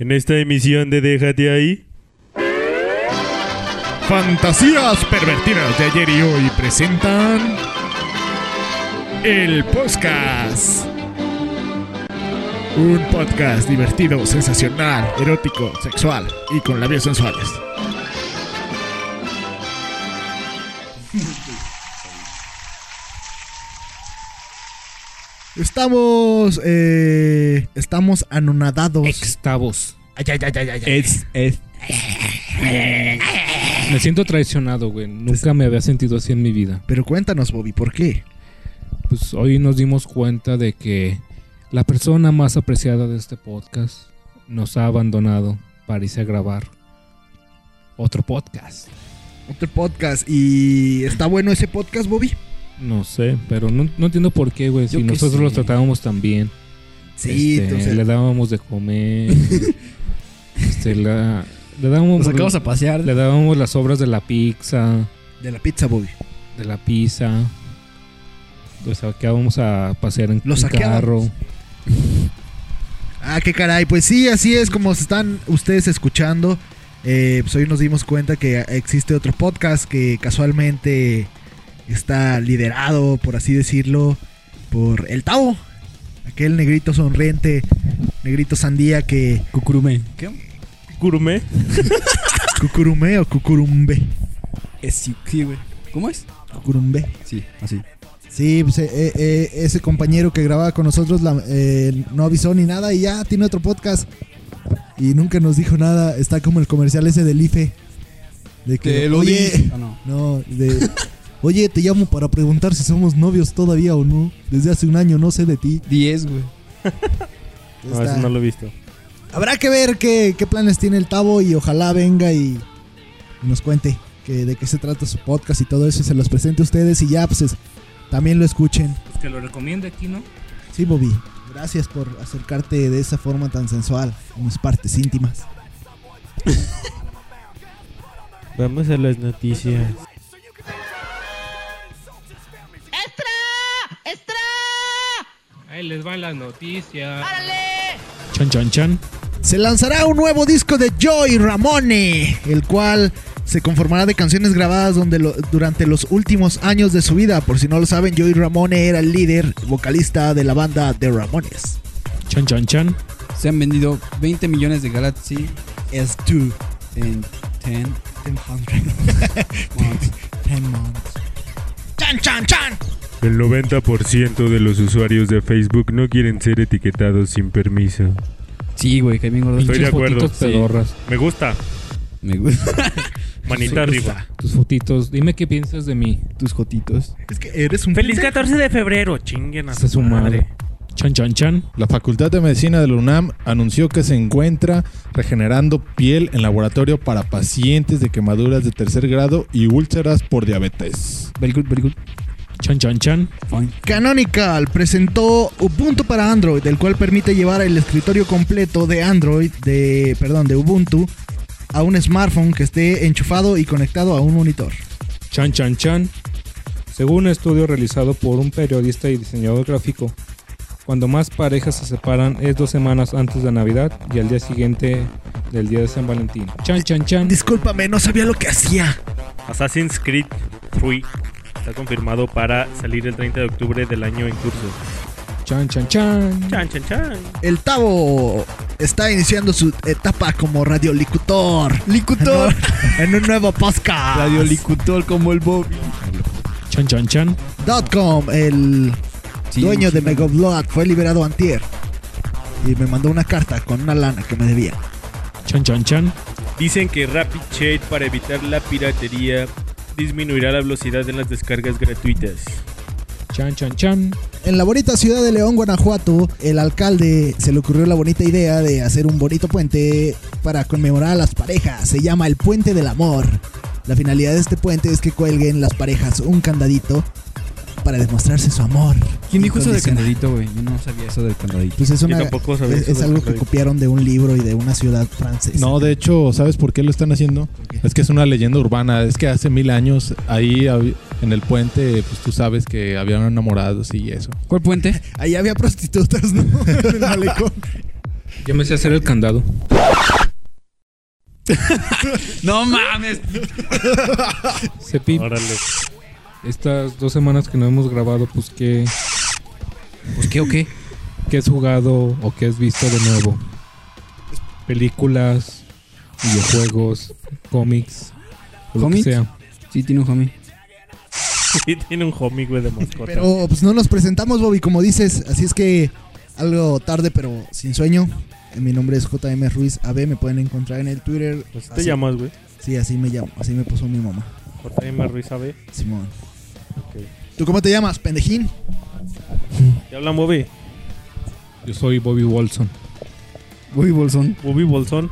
En esta emisión de Déjate ahí. Fantasías pervertidas de ayer y hoy presentan el podcast. Un podcast divertido, sensacional, erótico, sexual y con labios sensuales. Estamos, eh, estamos anonadados. Extavos. Ay, ay, ay, ay, ay, ay. Es, es. Me siento traicionado, güey. Nunca me había sentido así en mi vida. Pero cuéntanos, Bobby, ¿por qué? Pues hoy nos dimos cuenta de que la persona más apreciada de este podcast nos ha abandonado para irse a grabar otro podcast. Otro podcast. ¿Y está bueno ese podcast, Bobby? No sé, pero no, no entiendo por qué, güey. Si nosotros los tratábamos tan bien. Sí, Este, entonces- le dábamos de comer. este, la- le dábamos, Nos sacamos a pasear. le dábamos las obras de la pizza. de la pizza, Bobby. de la pizza. Lo sacábamos a pasear en Lo un saqueábamos. carro. Ah, qué caray. Pues sí, así es como se están ustedes escuchando. Eh, pues hoy nos dimos cuenta que existe otro podcast que casualmente está liderado, por así decirlo, por el Tavo. Aquel negrito sonriente, negrito sandía que... Cucurume. ¿Qué? Gourmet. Cucurume o cucurumbe. Es, sí, sí, güey. ¿Cómo es? Cucurumbe. Sí, así. Sí, pues, eh, eh, eh, ese compañero que grababa con nosotros la- eh, no avisó ni nada y ya tiene otro podcast. Y nunca nos dijo nada. Está como el comercial ese del IFE. De que, Te lo oye. Ah, no. no, de, oye, te llamo para preguntar si somos novios todavía o no. Desde hace un año no sé de ti. 10, güey. No, eso no lo he visto. Habrá que ver qué, qué planes tiene el Tavo y ojalá venga y nos cuente que, de qué se trata su podcast y todo eso y se los presente a ustedes y ya pues es- también lo escuchen. Pues que lo recomiende aquí, ¿no? Sí, Bobby. Gracias por acercarte de esa forma tan sensual a mis partes íntimas. Vamos a las noticias. Ahí les van las noticias. Chan, chan, chan. Se lanzará un nuevo disco de Joy Ramone, el cual se conformará de canciones grabadas donde lo- durante los últimos años de su vida. Por si no lo saben, Joy Ramone era el líder vocalista de la banda The Ramones. Chan, chan, chan. Se han vendido 20 millones de Galaxy S2. en 10 months. 10 months. ¡Chan, chan, chan! El 90% de los usuarios de Facebook no quieren ser etiquetados sin permiso. Sí, güey, que bien gordo. Estoy de acuerdo, fotitos sí. pedorras. Me gusta. Me gusta. Manita arriba. Tus fotitos. Dime qué piensas de mí. Tus jotitos. Es que eres un Feliz pendejo. 14 de febrero. Chinguen a su su madre. madre. Chan, chan, chan. La Facultad de Medicina de la UNAM anunció que se encuentra regenerando piel en laboratorio para pacientes de quemaduras de tercer grado y úlceras por diabetes. Very good, very good. Chan, chan, chan. Fine. Canonical presentó Ubuntu para Android, el cual permite llevar el escritorio completo de Android, de, perdón, de Ubuntu, a un smartphone que esté enchufado y conectado a un monitor. Chan, chan, chan. Según un estudio realizado por un periodista y diseñador gráfico, cuando más parejas se separan es dos semanas antes de Navidad y al día siguiente del día de San Valentín. Chan, chan, chan. Discúlpame, no sabía lo que hacía. Assassin's Creed 3 está confirmado para salir el 30 de octubre del año en curso. Chan, chan, chan. Chan, chan, chan. El Tavo está iniciando su etapa como radiolicutor. Licutor. En un nuevo podcast. Radio Licutor como el Bobby. Chan, chan, chan. Dot .com, el Sí, dueño de sí, Megablood, fue liberado antier. Y me mandó una carta con una lana que me debía. Chan, chan, chan. Dicen que Rapid Shade para evitar la piratería disminuirá la velocidad en las descargas gratuitas. Chan, chan, chan. En la bonita ciudad de León, Guanajuato, el alcalde se le ocurrió la bonita idea de hacer un bonito puente para conmemorar a las parejas. Se llama el Puente del Amor. La finalidad de este puente es que cuelguen las parejas un candadito para demostrarse su amor. ¿Quién dijo eso del candadito, güey? Yo no sabía eso del candadito. Pues es, una, Yo tampoco sabía es, eso es algo que copiaron de un libro y de una ciudad francesa. No, de hecho, ¿sabes por qué lo están haciendo? Es que es una leyenda urbana. Es que hace mil años ahí en el puente, pues tú sabes que habían enamorados y eso. ¿Cuál puente? Ahí había prostitutas, ¿no? En el malecón. Yo me sé hacer el candado. No mames. Cepi, Órale. Estas dos semanas que no hemos grabado, pues ¿qué, ¿Pues qué o qué? qué has jugado o qué has visto de nuevo? Películas, videojuegos, cómics, o lo que ¿Cómics? sea. Sí, tiene un homie. Sí, tiene un homie, güey, de mascota. Pero pues no nos presentamos, Bobby, como dices. Así es que algo tarde, pero sin sueño. Eh, Mi nombre es JM Ruiz AB. Me pueden encontrar en el Twitter. Pues te Así- llamas, güey. Sí, así me llamo. Así me puso mi mamá. JM Ruiz AB. Simón. ¿Tú cómo te llamas, pendejín? ¿Te hablan, Bobby? Yo soy Bobby Wilson. Uy, bolsón. Bobby Bolsón.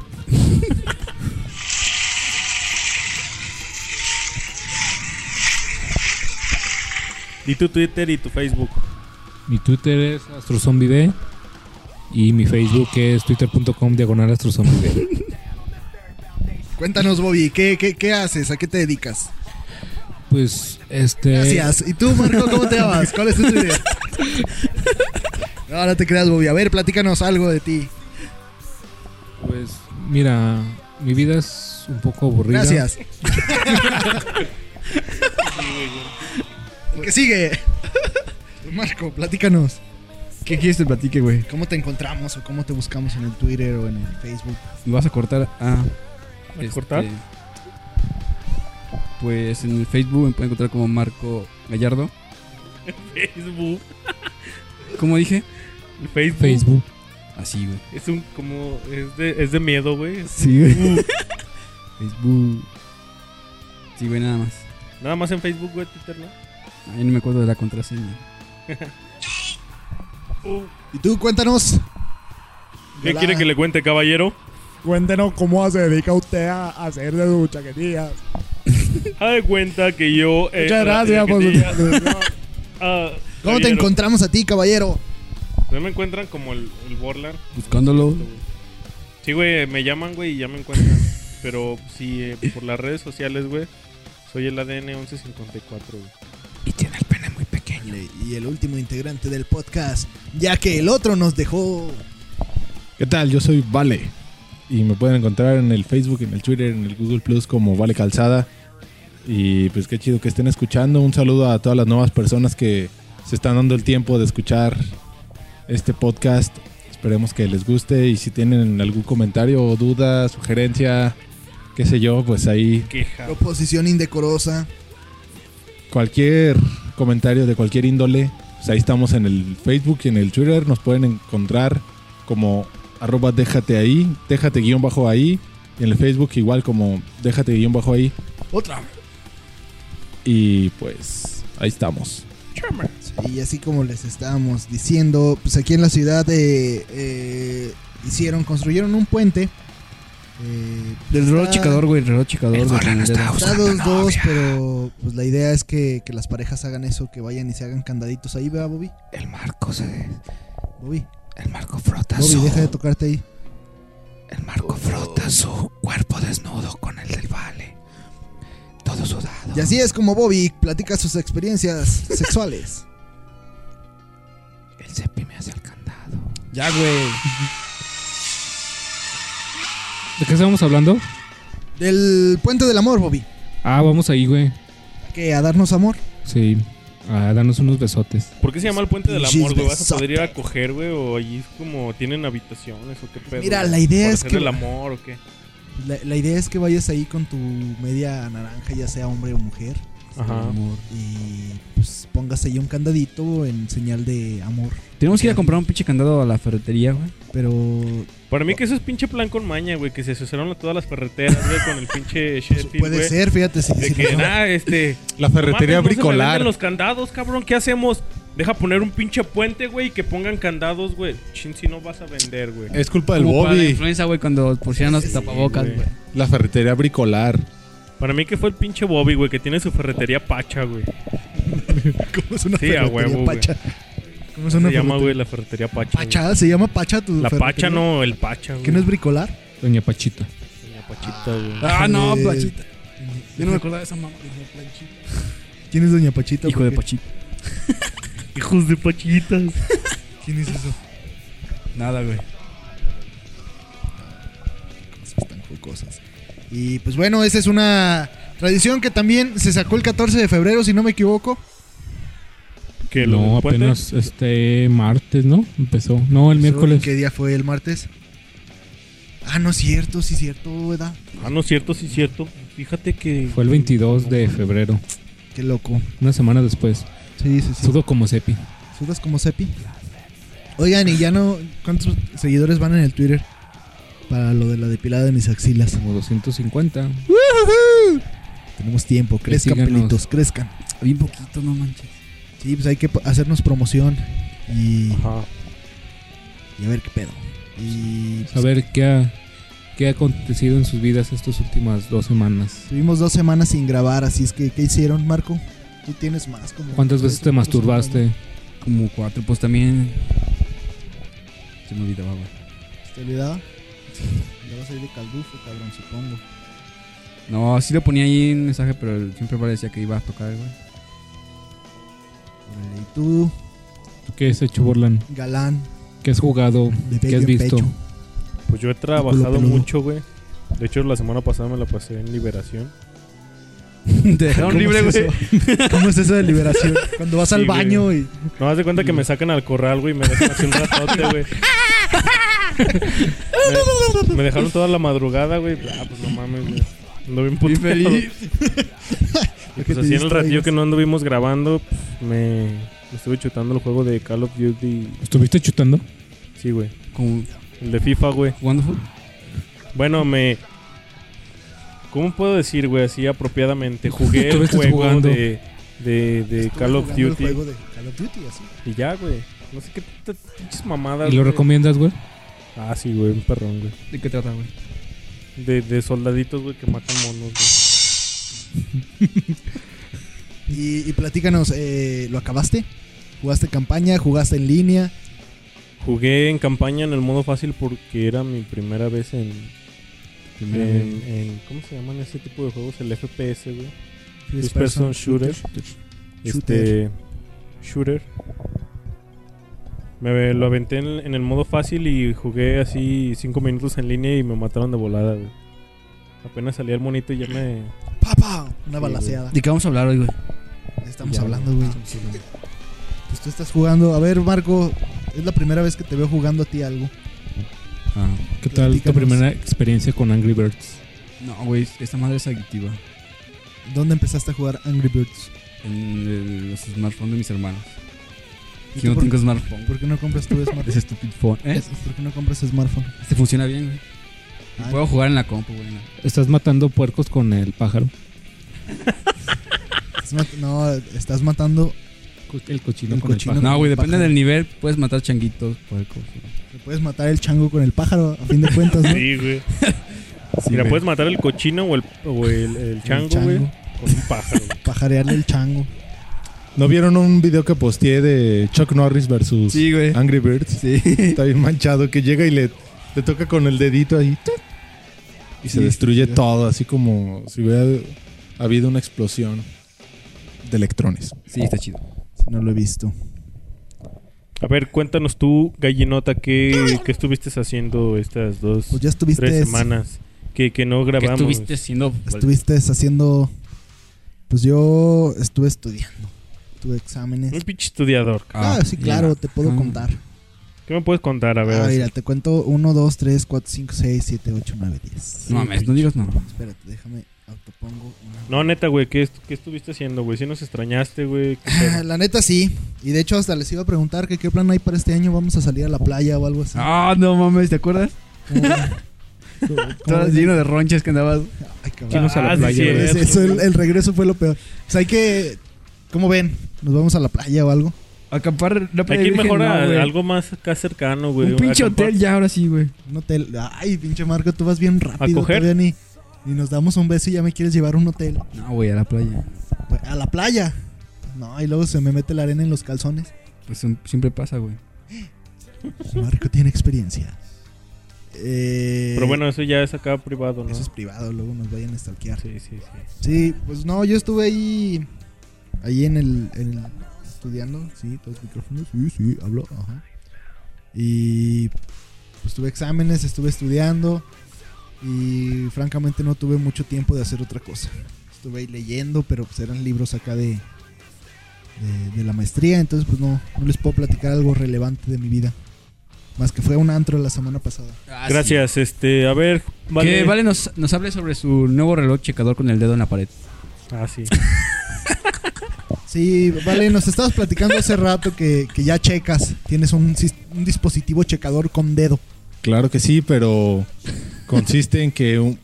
y tu Twitter y tu Facebook. Mi Twitter es AstroZombieB y mi Facebook es twitter.com diagonal AstroZombieB. Cuéntanos, Bobby, ¿qué, qué, qué haces? ¿A qué te dedicas? Pues, este... Gracias. ¿Y tú, Marco, cómo te llamas? ¿Cuál es tu Twitter? No, no te creas, Bobby. A ver, platícanos algo de ti. Pues, mira, mi vida es un poco aburrida. Gracias. El que sigue. Marco, platícanos. ¿Qué quieres que te platique, güey? ¿Cómo te encontramos o cómo te buscamos en el Twitter o en el Facebook? ¿Me vas a cortar? Ah. ¿A cortar? Pues en el Facebook me pueden encontrar como Marco Gallardo. Facebook. Uh. ¿Cómo dije? El Facebook. Facebook. Así, güey. Es un como. Es de, es de miedo, güey. Sí, güey. Facebook. Sí, güey, nada más. Nada más en Facebook, güey, Twitter, ¿no? Ahí no me acuerdo de la contraseña. ¿Y tú, cuéntanos? ¿Qué Hola. quiere que le cuente, caballero? Cuéntenos cómo se dedica usted a hacer de sus chaquetillas. Haz de cuenta que yo. eh, Muchas gracias por Ah, ¿Cómo te encontramos a ti, caballero? me encuentran como el, el Borland. Buscándolo. Sí, güey, me llaman, güey, y ya me encuentran. Pero sí, eh, por las redes sociales, güey, soy el ADN 1154, güey. Y tiene el pene muy pequeño. Y el último integrante del podcast, ya que el otro nos dejó. ¿Qué tal? Yo soy Vale. Y me pueden encontrar en el Facebook, en el Twitter, en el Google Plus como Vale Calzada. Y pues qué chido que estén escuchando. Un saludo a todas las nuevas personas que se están dando el tiempo de escuchar este podcast. Esperemos que les guste. Y si tienen algún comentario o duda, sugerencia, qué sé yo, pues ahí Queja. Proposición indecorosa. cualquier comentario de cualquier índole, pues ahí estamos en el Facebook y en el Twitter. Nos pueden encontrar como arroba déjate ahí, déjate guion bajo ahí. Y en el Facebook igual como déjate guion bajo ahí. Otra. Y pues ahí estamos. Y así como les estábamos diciendo, pues aquí en la ciudad eh, eh, hicieron, construyeron un puente. Eh, Del reloj está- chicador, güey. El reloj chicador de Candela. Está dos, dos, pero pues la idea es que, que las parejas hagan eso, que vayan y se hagan candaditos ahí, ¿verdad, Bobby? El Marco se. Bobby, El Marco frota Bobby, deja de tocarte ahí. El Marco frota su cuerpo desnudo con el del vale. Todo sudado. Y así es como Bobby platica sus experiencias sexuales. El cepi me hace el candado. Ya, güey. ¿De qué estamos hablando? Del puente del amor, Bobby. Ah, vamos ahí, güey. ¿A qué? ¿A darnos amor? Sí. A darnos unos besotes. ¿Por qué se llama el puente del amor, güey? ¿Vas a poder ir a coger, güey? ¿O allí es como tienen habitaciones o qué pedo? Mira, la idea ¿Para es hacer que- el amor o qué? La, la idea es que vayas ahí con tu media naranja, ya sea hombre o mujer. Ajá. Amor. Y pues pongas ahí un candadito en señal de amor. Tenemos que ir a comprar un pinche candado a la ferretería, güey. Pero Para mí que eso es pinche plan con maña, güey. Que se asociaron a todas las ferreteras, güey, con el pinche Sheffield, puede güey. ser, fíjate. Si, De si que, no- nada, este... La ferretería no mames, no se me bricolar. los candados, cabrón. ¿Qué hacemos? Deja poner un pinche puente, güey, y que pongan candados, güey. Chin, si no vas a vender, güey. Es culpa del Como para la Bobby. influenza, güey, cuando pusieron los Sí, tapabocas, güey. güey. La ferretería bricolar. Para mí que fue el pinche Bobby, güey, que tiene su ferretería pacha, güey. ¿Cómo es una Sí, a ferretería huevo, güey. pacha? ¿Cómo es Se una llama, ferretería? güey, la ferretería pacha. güey. Pacha, se llama Pacha tu La ferretería? pacha no, el pacha, güey. ¿Que no es bricolar? Doña Pachita. Doña Pachita, güey. Ah, no, Eh, Pachita. Yo no me acordaba de esa mamá. ¿Quién es Doña Pachita? Hijo ¿Por de? Pachita. Hijos de pachitas. ¿Quién es eso? Nada, güey. Cosas tan jocosas. Y pues bueno, esa es una tradición que también se sacó el 14 de febrero, si no me equivoco. Que lo No, puente. apenas este martes, ¿no? Empezó. No, el miércoles. ¿Qué día fue el martes? Ah, no es cierto, sí es cierto, ¿verdad? Ah, no es cierto, sí es cierto. Fíjate que. Fue el 22 de febrero, Qué loco. una semana después. Sí, sí, sí. Sudo como Sepi. ¿Sudas como Sepi? Oigan, y ya no. ¿Cuántos seguidores van en el Twitter? Para lo de la depilada de mis axilas. Como 250. Tenemos tiempo, crezcan, síganos. pelitos, crezcan. Bien poquito, no manches. Sí, pues hay que hacernos promoción y, Ajá. y a ver qué pedo. Y pues, Saber qué ha, qué ha acontecido en sus vidas estas últimas dos semanas. tuvimos dos semanas sin grabar, así es que, ¿qué hicieron, Marco? Tú tienes más. Como ¿Cuántas veces te masturbaste? Como cuatro, pues también. Se me olvidaba, güey. ¿Te olvidaba? Ya vas a ir de caldufo, cabrón, supongo. No, sí lo ponía ahí en mensaje, pero siempre parecía que iba a tocar, güey. Órale, Y tú, ¿Tú qué has hecho, Borlan? galán, ¿Qué has jugado? de ¿Qué has visto? pecho. Pues yo he trabajado mucho, güey. De hecho, la semana pasada me la pasé en liberación. Te dejaron ¿Cómo libre, es eso? ¿Cómo es eso de liberación? Cuando vas Sí, al güey. baño y. No, haz de cuenta que me sacan al corral, güey, y me dejan así un ratote, güey. me, me dejaron toda la madrugada, güey. Ah, pues no mames, güey. Ando bien puto. feliz. Y pues así en el ratillo que no anduvimos grabando, pues, me, me estuve chutando el juego de Call of Duty. ¿Estuviste chutando? Sí, güey. Como El de FIFA, güey. jugando. Bueno, me... ¿Cómo puedo decir, güey? Así apropiadamente. Jugué el juego de, de, de Call of jugando el Duty. juego de Call of Duty, así. Y ya, güey. No sé qué pinches mamadas. ¿Y lo güey. recomiendas, güey? Ah, sí, güey. Un perrón, güey. ¿De qué trata, güey? De, de soldaditos, güey, que matan monos, güey. Y, y platícanos, eh, ¿lo acabaste? ¿Jugaste campaña? ¿Jugaste en línea? Jugué en campaña en el modo fácil porque era mi primera vez en, en, ¿Cómo se llaman ese tipo de juegos? El FPS, güey. First person shooter. Este. Shooter. Me lo aventé en, en el modo fácil y jugué así 5 minutos en línea y me mataron de volada, güey. Apenas salía el monito y ya me. ¡Papa! Una Sí, balaseada. ¿De qué vamos a hablar hoy, güey? Estamos Ya, hablando, güey. Pues tú estás jugando. A ver, Marco, es la primera vez que te veo jugando a ti algo. Ah. ¿Qué tal tu primera experiencia con Angry Birds? No, güey, esta madre es adictiva. ¿Dónde empezaste a jugar Angry Birds? En el- los smartphones de mis hermanos. ¿Y Yo no por, tengo smartphone. ¿Por qué no compras tu smartphone? Ese stupid phone. ¿Eh? ¿Por qué no compras smartphone? Este funciona bien, güey. Ah, Puedo jugar en la compu, güey. no. ¿Estás matando puercos con el pájaro? No, estás matando. El cochino El con cochino. el pájaro. No, güey, depende pájaro. del nivel. Puedes matar changuitos, puercos. Te puedes matar el chango con el pájaro, a fin de cuentas, ¿no? Sí, güey. Sí, Mira, güey. puedes matar el cochino o el, o el, el chango, chango. güey. Con un pájaro. güey. Pajarearle el chango. ¿No vieron un video que posteé de Chuck Norris versus Sí, güey. Angry Birds? Sí. Está bien manchado que llega y le, le toca con el dedito ahí. Y se Sí, destruye sí. todo, así como si hubiera habido una explosión de electrones. Sí, está chido. No lo he visto. A ver, cuéntanos tú, gallinota, ¿qué, qué estuviste haciendo estas dos, Pues ya estuviste. tres semanas? Que, que no ¿Qué grabamos. estuviste haciendo? Estuviste haciendo. Pues yo estuve estudiando. Tuve exámenes. Un pinche estudiador. Ah, sí, claro, te puedo Ah. contar. ¿Qué me puedes contar? A ver. Ah, mira, te cuento 1, 2, 3, 4, 5, 6, 7, 8, 9, 10. No mames, no digas nada. Espérate, déjame autopongo. una- No, neta, güey, ¿qué, est- qué estuviste haciendo, güey? Si nos extrañaste, güey. La neta sí. Y de hecho hasta les iba a preguntar que qué plan hay para este año. Vamos a salir a la playa o algo así. Ah, no mames, ¿te acuerdas? Lleno de ronchas que andabas. Ay, cabrón. A la Ah, playa, sí, es. Eso, el, el regreso fue lo peor. O sea, hay que... ¿Cómo ven? ¿Nos vamos a la playa o algo? Acampar no Hay que ir mejor a algo más acá cercano, güey. Un pinche Acampar. hotel ya, ahora sí, güey. Un hotel. Ay, pinche Marco, tú vas bien rápido. coger? Ni, ni nos damos un beso y ya me quieres llevar a un hotel. No, güey, a la playa. Pues, A la playa. No, y luego se me mete la arena en los calzones. Pues um, siempre pasa, güey. Marco tiene experiencia. Eh, Pero bueno, eso ya es acá privado, ¿no? Eso es privado, luego nos vayan a stalkear. Sí, sí, sí. Sí, pues no, yo estuve ahí. Ahí en el. en el- estudiando, sí, todos los micrófonos. Sí, sí, hablo, ajá. Y. Pues tuve exámenes, estuve estudiando. Y francamente no tuve mucho tiempo de hacer otra cosa. Estuve ahí leyendo, pero pues eran libros acá de, de, de la maestría, entonces pues no, no les puedo platicar algo relevante de mi vida. Más que fue a un antro la semana pasada. Ah, sí. Gracias, este, a ver, vale. Que Vale nos, nos hable sobre su nuevo reloj checador con el dedo en la pared. Ah, sí. Sí, vale, nos estabas platicando hace rato que, que ya checas. Tienes un, un dispositivo checador con dedo. Claro que sí, pero consiste en que un-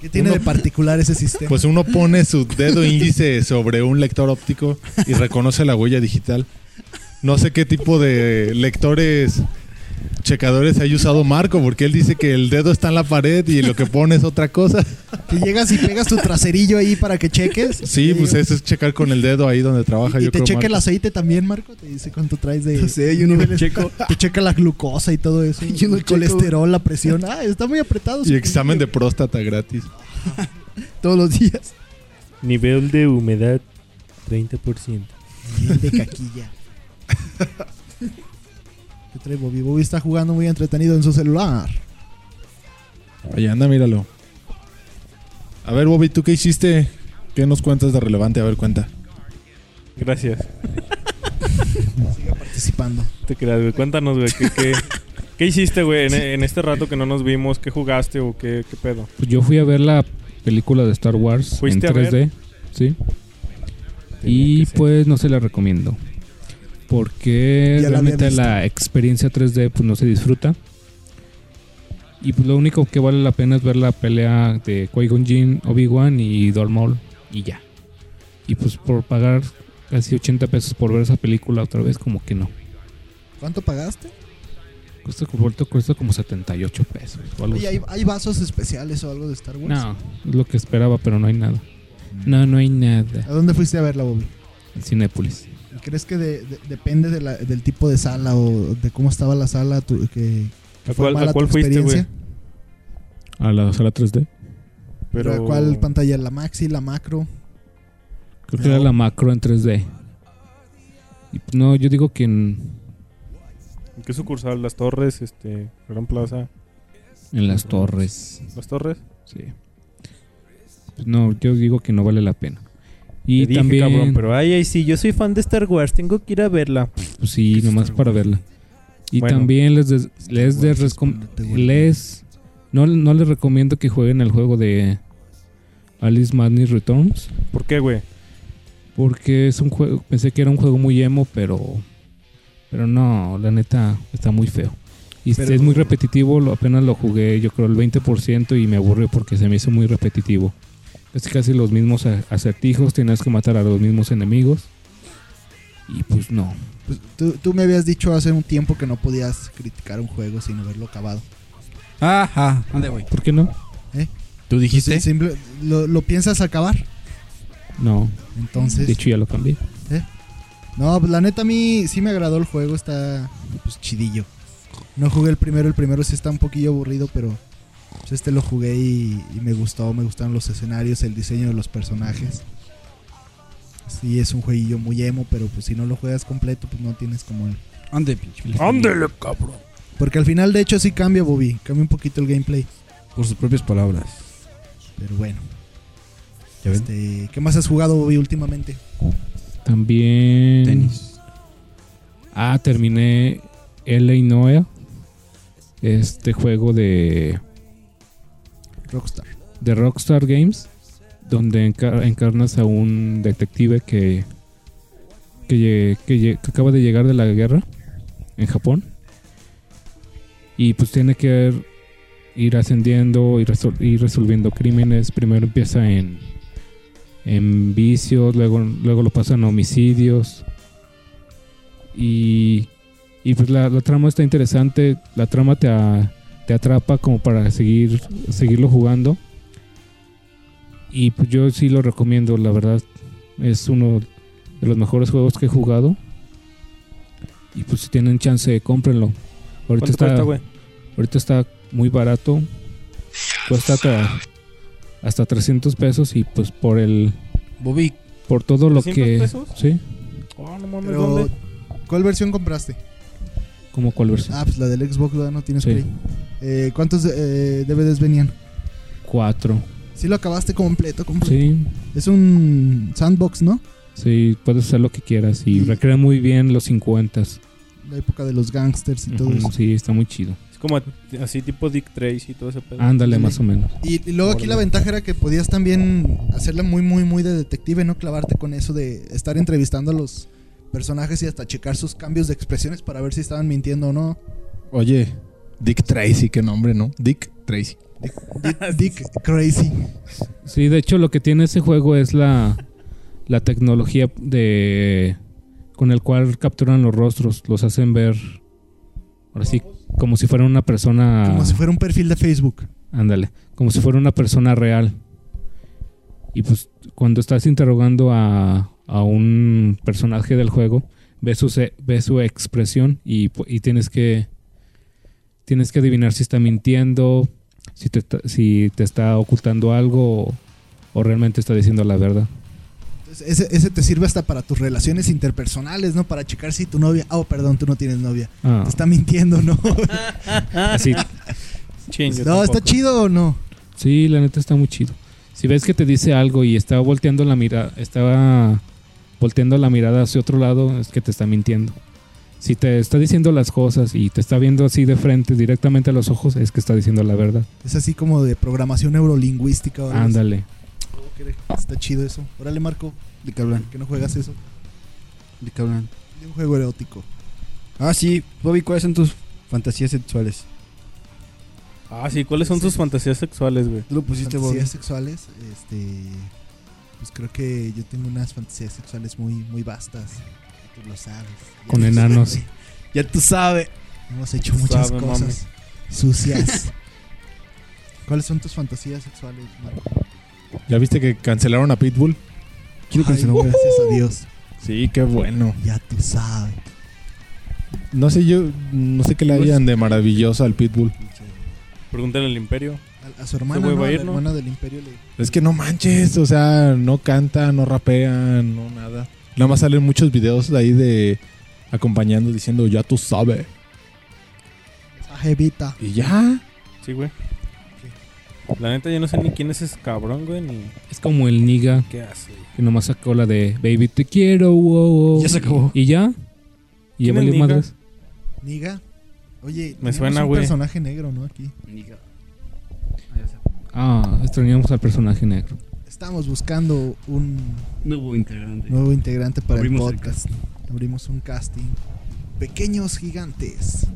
¿Qué tiene Uno- de particular ese sistema? pues uno pone su dedo índice sobre un lector óptico y reconoce la huella digital. No sé qué tipo de lectores checadores haya usado Marco, porque él dice que el dedo está en la pared y lo que pone es otra cosa. que llegas y pegas tu traserillo ahí para que cheques. Sí, pues eso es checar con el dedo ahí donde trabaja. Y yo te creo, checa el aceite también, Marco. Te dice cuánto traes de. No sé, yo no checo. Te checa la glucosa y todo eso. Yo no el checo. colesterol, la presión. Ah, está muy apretado. Y examen de próstata gratis. Todos los días. Nivel de humedad 30%. Nivel de caquilla. ¿Qué trae Bobby? Bobby está jugando muy entretenido en su celular. Ahí anda, míralo. A ver, Bobby, ¿tú qué hiciste? ¿Qué nos cuentas de relevante? A ver, cuenta. Gracias. Siga participando. Te creas, güey. Cuéntanos, güey. ¿qué, qué, qué hiciste, güey, en, en este rato que no nos vimos? ¿Qué jugaste o qué, qué pedo? Pues yo fui a ver la película de Star Wars en ¿Fuiste a 3D. ver? Sí. Tenía Y pues no se la recomiendo. Porque Ya realmente la experiencia 3D pues no se disfruta. Y pues lo único que vale la pena es ver la pelea de Qui-Gon Jinn, Obi-Wan y Maul y ya. Y pues por pagar casi 80 pesos por ver esa película otra vez como que no. ¿Cuánto pagaste? Cuesta, cuesta, cuesta como 78 pesos o algo Oye, así. ¿hay, hay vasos especiales o algo de Star Wars? No, es lo que esperaba, pero no hay nada. No, no hay nada. ¿A dónde fuiste a verla, Bobby? En Cinépolis. ¿Y ¿Crees que de- de- depende de la- del tipo de sala o de cómo estaba la sala tu- que, que ¿A fue cuál, mala a cuál tu fuiste, güey? experiencia? A la sala 3D. ¿Pero Pero... a cuál pantalla? ¿La maxi, la macro? Creo que era la macro en 3D. Y pues, no, yo digo que en, ¿En qué sucursal? Las Torres, este, Gran Plaza. en las torres. ¿Las Torres? Sí. Pues no, yo digo que no vale la pena. Y Te dije, también, cabrón, pero ay, ay, sí, yo soy fan de Star Wars, tengo que ir a verla. pues sí, nomás para verla. Y Bueno. también les, des- les, des- les no, no les recomiendo que jueguen el juego de Alice Madness Returns. ¿Por qué, güey? Porque es un juego, pensé que era un juego muy emo, pero pero no, la neta está muy feo. Y Pero- es muy repetitivo, lo- apenas lo jugué yo creo el 20% y me aburrió porque se me hizo muy repetitivo. Es casi los mismos acertijos, tienes que matar a los mismos enemigos. Y pues no. Pues, tú, tú me habías dicho hace un tiempo que no podías criticar un juego sin haberlo acabado. Ajá. ¿Dónde voy? ¿Por qué no? ¿Tú dijiste? Sí, simple- lo, lo piensas acabar? No, Entonces... de hecho ya lo cambié. No, pues la neta a mí sí me agradó el juego, está pues chidillo. No jugué el primero, el primero sí está un poquillo aburrido, pero pues, este lo jugué y, y me gustó, me gustaron los escenarios, el diseño de los personajes. Sí, es un jueguillo muy emo, pero pues si no lo juegas completo, pues no tienes como el... ¿Dónde, pinche? ¡Ándele, cabrón! Porque al final de hecho sí cambia, Bobby, cambia un poquito el gameplay, Por sus propias palabras. pero bueno. ¿Ya ven? Este, ¿Qué más has jugado, Bobby, últimamente? También... Tenis. Ah, terminé LA Noah. Este juego de, Rockstar. de Rockstar Games. Donde encar- encarnas a un detective que, que, que acaba de llegar de la guerra en Japón. Y pues tiene que ir ascendiendo y ir resolviendo crímenes. Primero empieza en, en vicios, luego, luego lo pasan a homicidios. Y, y pues la, la trama está interesante. La trama te, a- te atrapa como para seguir seguirlo jugando. Y pues yo sí lo recomiendo, la verdad. Es uno de los mejores juegos que he jugado. Y pues si tienen chance, cómprenlo. Ahorita ¿Cuánto está, cuesta, ahorita está muy barato. Cuesta hasta, hasta 300 pesos y pues por el Bobby, por todo lo 300 que pesos? sí, Oh, no mames, Pero, ¿dónde? ¿cuál versión compraste? como cuál versión. Ah, pues la del Xbox, ¿verdad? No tienes Sí. Play. Eh, ¿Cuántos eh, DVDs venían? 4. Sí lo acabaste completo, completo. Sí, Es un sandbox, ¿no? sí, puedes hacer lo que quieras y recrea muy bien los 50. La época de los gangsters y todo eso. Sí, está muy chido. Es como así tipo Dick Tracy y todo ese pedo. Ándale, Sí. más o menos. Y, y luego aquí la ventaja era que podías también hacerla muy, muy, muy de detective, ¿no? Clavarte con eso de estar entrevistando a los personajes y hasta checar sus cambios de expresiones para ver si estaban mintiendo o no. Oye, Dick Tracy, qué nombre, ¿no? Dick Tracy. Dick, Dick Crazy. Sí, de hecho lo que tiene ese juego es la, la tecnología de con el cual capturan los rostros, los hacen ver ahora sí como si fuera una persona Como si fuera un perfil de Facebook. ándale, como si fuera una persona real. Y pues cuando estás interrogando a, a un personaje del juego, ves su, ves su expresión y, y tienes que tienes que adivinar si está mintiendo, si te, está- si te está ocultando algo o, o realmente está diciendo la verdad. Entonces, ese, ese te sirve hasta para tus relaciones interpersonales, ¿no? Para checar si tu novia... Oh, perdón, tú no tienes novia. Ah, Te está mintiendo, ¿no? así, Chin, no, ¿está chido o no? sí, la neta está muy chido. Si ves que te dice algo y está volteando la mirada, estaba volteando la mirada hacia otro lado, es que te está mintiendo. Si te está diciendo las cosas y te está viendo así de frente, directamente a los ojos, es que está diciendo la verdad. Es así como de programación neurolingüística. así. Ándale. Oh, Está chido eso. Órale, Marco, ¿De qué hablan? que no juegas eso. ¿De qué hablan? De un juego erótico. Ah, sí. Bobby, ¿cuáles son tus fantasías sexuales? Ah, sí, ¿cuáles son tus fantasías sexuales, güey? Tú lo pusiste, Bobby. fantasías sexuales, este, pues creo que yo tengo unas fantasías sexuales muy, muy vastas. Tú lo sabes. Ya Con enanos. sabes. Ya tú sabes. Hemos hecho muchas Sabe, cosas sucias. ¿Cuáles son tus fantasías sexuales, Marco? ¿Ya viste que cancelaron a Pitbull? Quiero cancelar, güey. gracias a Dios. Sí, qué bueno. Ya tú sabes. No sé yo, no sé qué le hayan de maravilloso al Pitbull. Pregúntale al Imperio. A, a su hermana, A la ir, ¿no? hermana del Imperio le... Es que no manches, o sea, no canta, no rapea, no nada. Nada más salen muchos videos de ahí de acompañando diciendo ya tú sabes. Esa jevita. Y ya. Sí, güey. La neta, yo no sé ni quién es ese cabrón, güey, ni Es como el niga qué hace. que nomás sacó la de Baby te quiero, wow, wow. Ya se acabó. Y ya. Y ya ¿Quién es valió Niga? madres. Niga. Oye, Me suena, un güey. personaje negro, ¿no? Aquí. Ah, extrañamos al personaje negro. Estamos buscando un Nuevo integrante. nuevo integrante para Abrimos el el podcast. Abrimos un casting. Pequeños gigantes.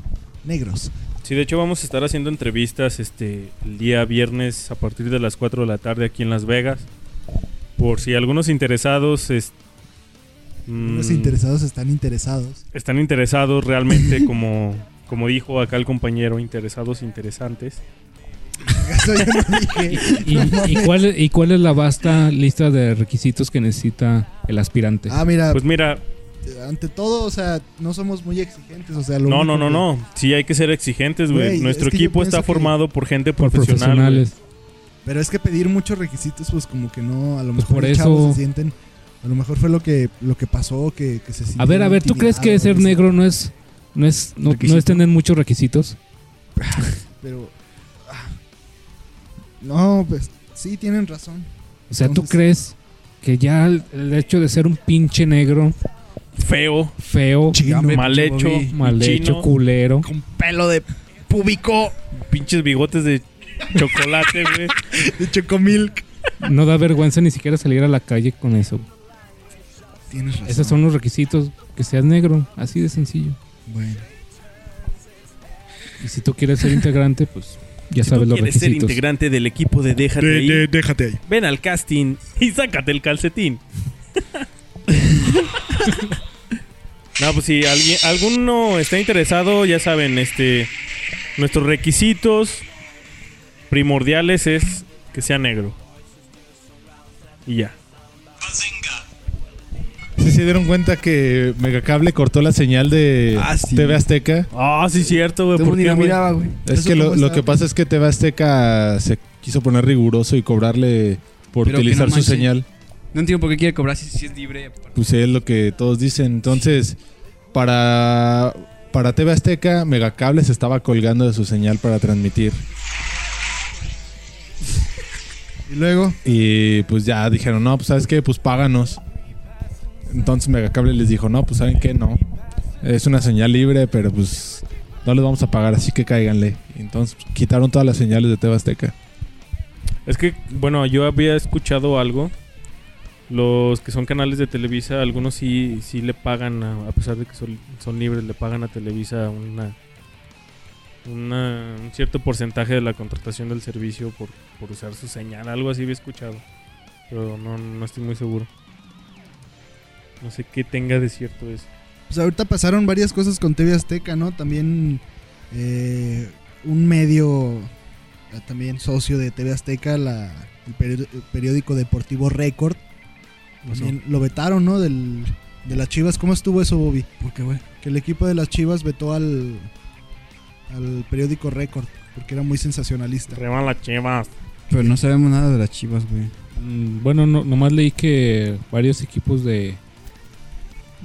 Negros. Sí, de hecho vamos a estar haciendo entrevistas este el día viernes a partir de las 4 de la tarde aquí en Las Vegas. Por si algunos interesados es- Los mm, interesados están interesados. están interesados realmente como como dijo acá el compañero, interesados interesantes. Eso yo no dije. ¿Y, y cuál, ¿Y cuál es la vasta lista de requisitos que necesita el aspirante? Ah, mira, Pues mira, ante todo, o sea, no somos muy exigentes. O sea, lo no, no, no, que- no. Sí hay que ser exigentes, güey. Nuestro es que yo equipo está formado por gente por profesional. profesionales. Pero es que pedir muchos requisitos, pues como que no, a lo Pues mejor por los eso- chavos se sienten. A lo mejor fue lo que, lo que pasó, que, que se A ver, a ver, ¿tú crees que ser negro no es no es no, no es tener muchos requisitos? Pero. No, pues sí, tienen razón. O sea, ¿tú crees que ya el, el hecho de ser un pinche negro Feo, feo, Chino. mal hecho, mal hecho, culero, Con pelo de púbico pinches bigotes de chocolate, güey. de chocomilk. no da vergüenza ni siquiera salir a la calle con eso. Tienes razón. Esos son los requisitos, que seas negro, así de sencillo. Bueno. Y si tú quieres ser integrante, pues ya Si tú sabes los quieres ser integrante del equipo de Déjate ahí, déjate ahí. ven al casting y sácate el calcetín. no, pues si alguien, alguno está interesado, ya saben, este, nuestros requisitos primordiales es que sea negro. Y ya. ¿Sí se dieron cuenta que Megacable cortó la señal de Ah, sí. TV Azteca? Ah, sí, cierto, güey. ¿Por ni qué, la güey? miraba, güey. Es ¿Eso que lo, que pasa es que TV Azteca se quiso poner riguroso y cobrarle por Pero utilizar no su manche. señal. No entiendo por qué quiere cobrar si, si es libre. Pues es lo que todos dicen. Entonces, para, para TV Azteca, Megacable se estaba colgando de su señal para transmitir. Y luego, Y pues ya dijeron, no, pues sabes qué, pues páganos. Entonces Megacable les dijo, no, pues saben qué, no. Es una señal libre, pero pues no les vamos a pagar, así que cáiganle. Entonces pues, quitaron todas las señales de TV Azteca. Es que, bueno, yo había escuchado algo. Los que son canales de Televisa, algunos sí, sí le pagan, a, a pesar de que son, son libres, le pagan a Televisa una, una- un cierto porcentaje de la contratación del servicio por, por usar su señal. Algo así había escuchado. Pero no, no estoy muy seguro. No sé qué tenga de cierto eso. pues ahorita pasaron varias cosas con TV Azteca, ¿no? También eh, un medio, eh, también socio de TV Azteca, la, el, peri- el periódico deportivo Record, también lo vetaron, ¿no? Del, de las Chivas. ¿Cómo estuvo eso, Bobby? ¿Por qué, güey? Que el equipo de las Chivas vetó al, al periódico Record, porque era muy sensacionalista. Reman las chivas. Pero no sabemos nada de las chivas, güey. Mm, Bueno, no, nomás leí que varios equipos de,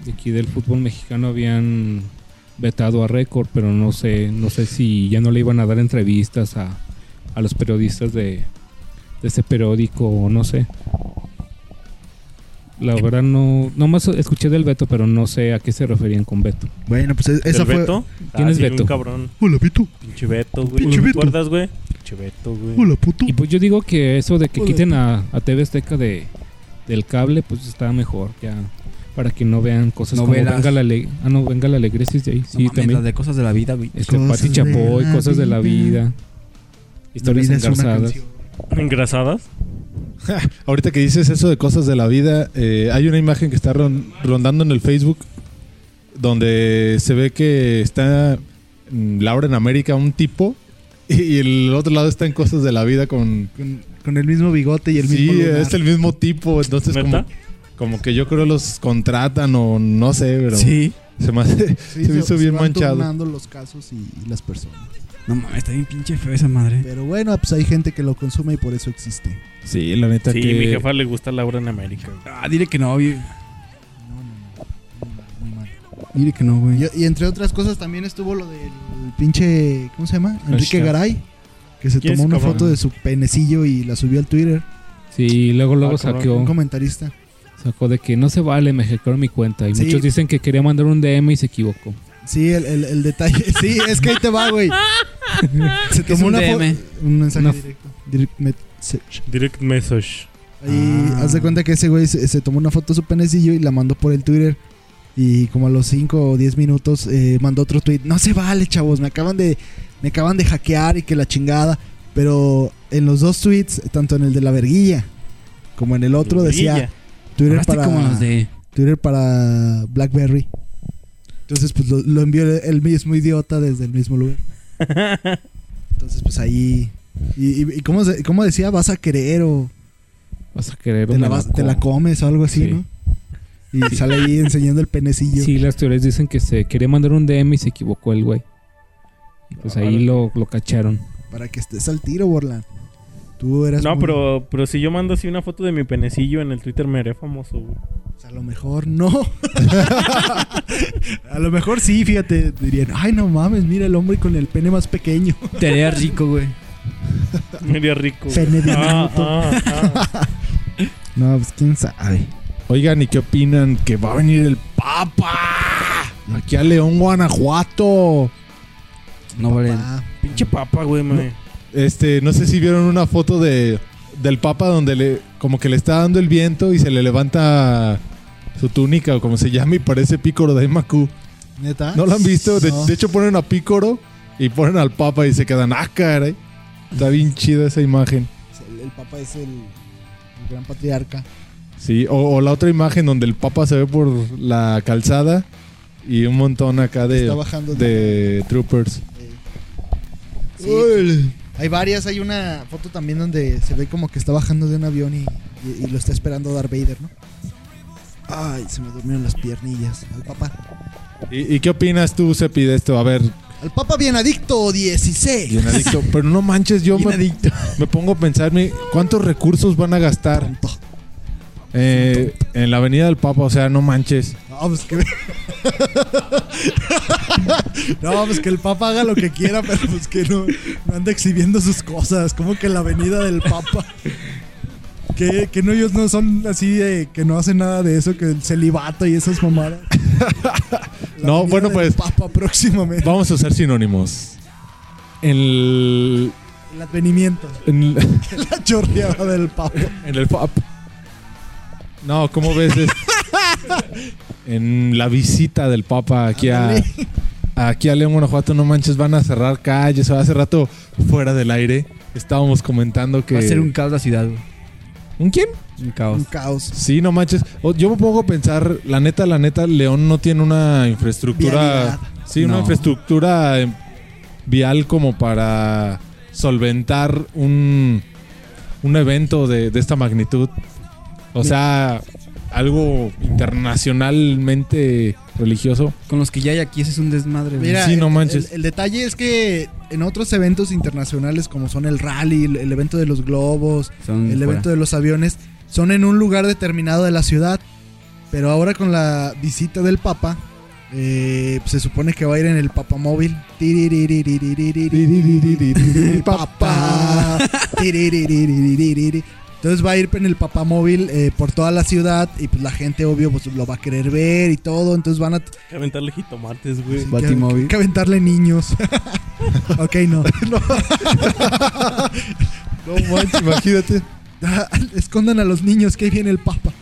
de aquí del fútbol mexicano habían vetado a récord, pero no sé, no sé si ya no le iban a dar entrevistas a, a los periodistas de, de ese periódico o no sé. La verdad no, nomás escuché del veto, pero no sé a qué se referían con veto. Bueno, pues esa ¿El fue... Beto? ¿Quién Ah, es sí, Beto? Un cabrón. Hola, Pito. Pinche Beto, güey. Pinche ¿No te Beto. acuerdas, güey? Pinche Beto, güey. Hola, puto. Y pues yo digo que eso de que Hola, quiten a, a TV Azteca de, del cable, pues está mejor, ya. Para que no vean cosas como Novelas. venga la alegría. Ah, no, venga la alegría, sí, sí, ahí, No sí, mames, también. las de cosas de la vida, güey. Este, Cosas Pati Chapoy, cosas de la vida. Historias La vida canción. ¿Engrasadas? Ahorita que dices eso de cosas de la vida, eh, hay una imagen que está ron- rondando en el Facebook donde se ve que está mm, Laura en América, un tipo, y, el otro lado está en cosas de la vida con... Con, con el mismo bigote y el sí, mismo lunar. es el mismo tipo, entonces como. Como que yo creo los contratan o no sé, pero Sí. se me hace- Sí, se me hizo bien van manchado. los casos y, y las personas. No mames, está bien pinche feo esa madre. Pero bueno, pues hay gente que lo consume y por eso existe. Sí, la neta Sí, que... mi jefa le gusta Laura en América. Ah, dile que no, güey. No, no, no. Muy mal. Dile que no, güey. Y, y entre otras cosas también estuvo lo del pinche, ¿cómo se llama? Enrique. Garay, que se ¿Quién tomó una cabrón? foto de su penecillo y la subió al Twitter. Sí, luego, luego Ah, cabrón. Un comentarista. Sacó de que no se vale, me hackearon mi cuenta. Y Sí. muchos dicen que quería mandar un DM y se equivocó. Sí, el, el- el detalle. Sí, es que ahí te va, güey. Se ¿Qué es tomó un una foto. DM? Un mensaje Una- directo. Direct message. Direct message. Ahí Ah. haz de cuenta que ese güey se, se tomó una foto de su penecillo y la mandó por el Twitter. Y como a los 5 o 10 minutos eh, mandó otro tweet. No se vale, chavos. Me acaban de. Me acaban de hackear y que la chingada. Pero en los dos tweets, tanto en el de la verguilla como en el otro, decía. Twitter Hablaste para, como los de... Twitter para Blackberry. Entonces, pues lo, lo envió el mismo idiota desde el mismo lugar. Entonces, pues ahí. ¿Y, y, y cómo, cómo decía? ¿Vas a querer o Vas a querer te la, me vas- te la como. comes o algo así, Sí. no? Y sale ahí enseñando el penecillo. Sí, las teorías dicen que se quería mandar un DM y se equivocó el güey. Y pues ahí Órale. lo, lo cacharon. Para que estés al tiro, Borland. Tú eras. No, muy- pero, pero si yo mando así una foto de mi penecillo en el Twitter me haré famoso, güey. pues, a lo mejor no. a lo mejor sí, fíjate. Dirían, ay, no mames, mira el hombre con el pene más pequeño. Te haría rico, güey. Me haría rico. güey. Pene. Ah, ah, ah. No, pues quién sabe. Oigan, ¿y qué opinan? Que va a venir el Papa aquí a León, Guanajuato. No vale. Pinche papa, güey. me- Este, no sé si vieron una foto de del Papa donde le como que le está dando el viento y se le levanta su túnica o como se llama y parece Pícoro de Macu. ¿Neta? ¿No lo han visto? De, No. de hecho ponen a Pícoro y ponen al Papa y se quedan, ah, caray. Está bien chida esa imagen. El, el Papa es el, el gran patriarca. Sí, o, o la otra imagen donde el Papa se ve por la calzada y un montón acá de, de. de troopers. Sí. Hay varias. Hay una foto también donde se ve como que está bajando de un avión y, y- y lo está esperando Darth Vader, ¿no? Ay, se me durmieron las piernillas. Al Papa. ¿Y, y qué opinas tú, Sepi, de esto? A ver, Al Papa bien adicto 16. bien adicto. Pero no manches, yo me, me pongo a pensarme cuántos recursos van a gastar Tonto. Eh, en la Avenida del Papa. O sea, no manches. No, pues que. no, pues que el Papa haga lo que quiera, pero pues que no, no anda exhibiendo sus cosas. Como que la avenida del Papa. Que, que no, ellos no son así de que no hacen nada de eso, que el celibato y esas mamadas. La No, bueno, pues- Papa próximamente. Vamos a usar sinónimos. El, El advenimiento. en, La chorreada del Papa. en el pop. No, ¿cómo ves? Es- en la visita del Papa aquí a, aquí a León, Guanajuato, no manches, van a cerrar calles. Hace rato, fuera del aire, estábamos comentando que... Va a ser un caos la ciudad, güey. ¿Un quién? Un caos. Un caos. Sí, no manches. O- Yo me pongo a pensar, la neta, la neta, León no tiene una infraestructura. Vialidad. Sí, una No. infraestructura eh, vial como para solventar un, un evento de, de esta magnitud. O sea, algo internacionalmente religioso. Con los que ya hay aquí, ese es un desmadre, güey. Mira, Sí, no el- manches. El, el detalle es que en otros eventos internacionales, como son el rally, el, el evento de los globos, Son el fuera. evento de los aviones, son en un lugar determinado de la ciudad. Pero ahora con la visita del Papa, eh, se supone que va a ir en el Papamóvil. Papa. Entonces va a ir en el Papamóvil eh, por toda la ciudad y pues la gente obvio pues lo va a querer ver y todo. Entonces van a Hay que aventarle jitomates, güey. Sí, Batimóvil. Que, hay que aventarle niños. ok, no. No manches, imagínate. Escondan a los niños que ahí viene el Papa.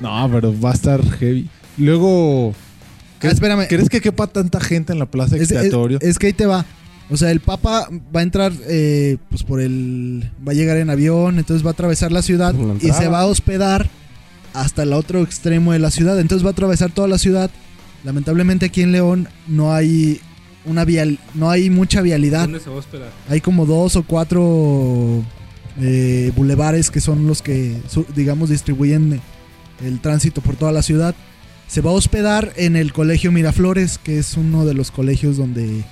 No, pero va a estar heavy. Luego, Ah, espérame. ¿crees que quepa tanta gente en la plaza Es, es- es que ahí te va. O sea, el Papa va a entrar, eh, pues por el. Va a llegar en avión, entonces va a atravesar la ciudad la y se va a hospedar hasta el otro extremo de la ciudad. Entonces va a atravesar toda la ciudad. Lamentablemente aquí en León no hay una vial, no hay mucha vialidad. ¿Dónde se va a hospedar? Hay como dos o cuatro eh, bulevares que son los que, digamos, distribuyen el tránsito por toda la ciudad. Se va a hospedar en el Colegio Miraflores, que es uno de los colegios donde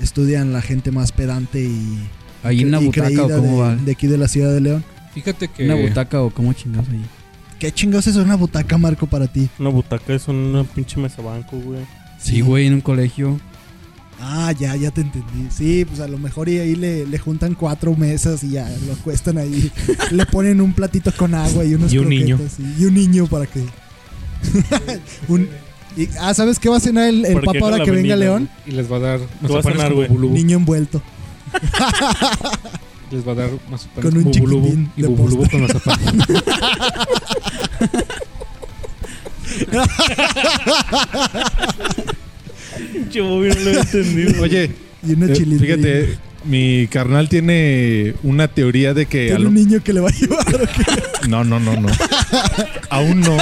estudian la gente más pedante y, Ahí en una butaca o cómo de, va. de aquí de la ciudad de León. Fíjate que. Una butaca o cómo chingados ahí. ¿Qué chingados es una butaca, Marco, para ti? Una butaca es una pinche mesa banco, güey. Sí, güey, en un colegio. Ah, ya, ya te entendí. Sí, pues a lo mejor y ahí le, le juntan cuatro mesas y ya lo acuestan ahí. le ponen un platito con agua y unos Y un niño. Y, y un niño para que. Un- y- ah, ¿sabes qué va a cenar el, el ahora que venga León? Y les va a dar vas a cenar, güey? Niño envuelto. Les va a dar mazapanes Con un bubulubu chiquitín y bubulubu con. Pinche Bobby no lo he entendido. Oye, Y una eh, fíjate, mi carnal tiene una teoría de que... a Tiene lo- un niño que le va a llevar. ¿o qué? No, no, no, no. Aún no.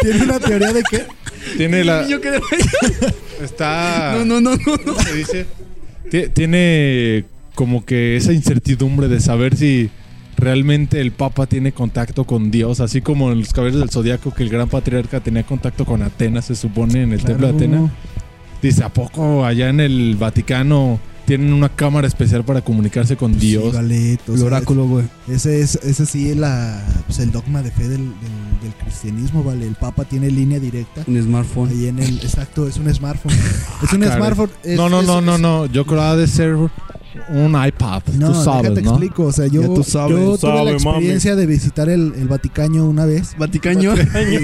Tiene una teoría de que. Tiene la... Yo que Está... No, no, no, no. ¿Cómo se dice? Ti- Tiene como que esa incertidumbre de saber si realmente el Papa tiene contacto con Dios, así como en los caballeros del Zodíaco que el gran patriarca tenía contacto con Atenas, se supone, en el templo de. Atenas. Dice, ¿a poco allá en el Vaticano tienen una cámara especial para comunicarse con Sí, Dios? vale, o El sea, oráculo, güey. Ese es, ese sí es la, pues el dogma de fe del, del- del cristianismo, ¿vale? El Papa tiene línea directa. Un smartphone. Ahí en el, exacto, es un smartphone. es un caray. smartphone. es- no, no, es- no, no, es- no. Yo creo que ha de ser un iPad. No, tú sabes, déjate ¿no? explico. O sea, yo, Ya tú sabes. yo tuve Sabe, la experiencia de visitar el, el Vaticano una vez. Vaticaño. Y,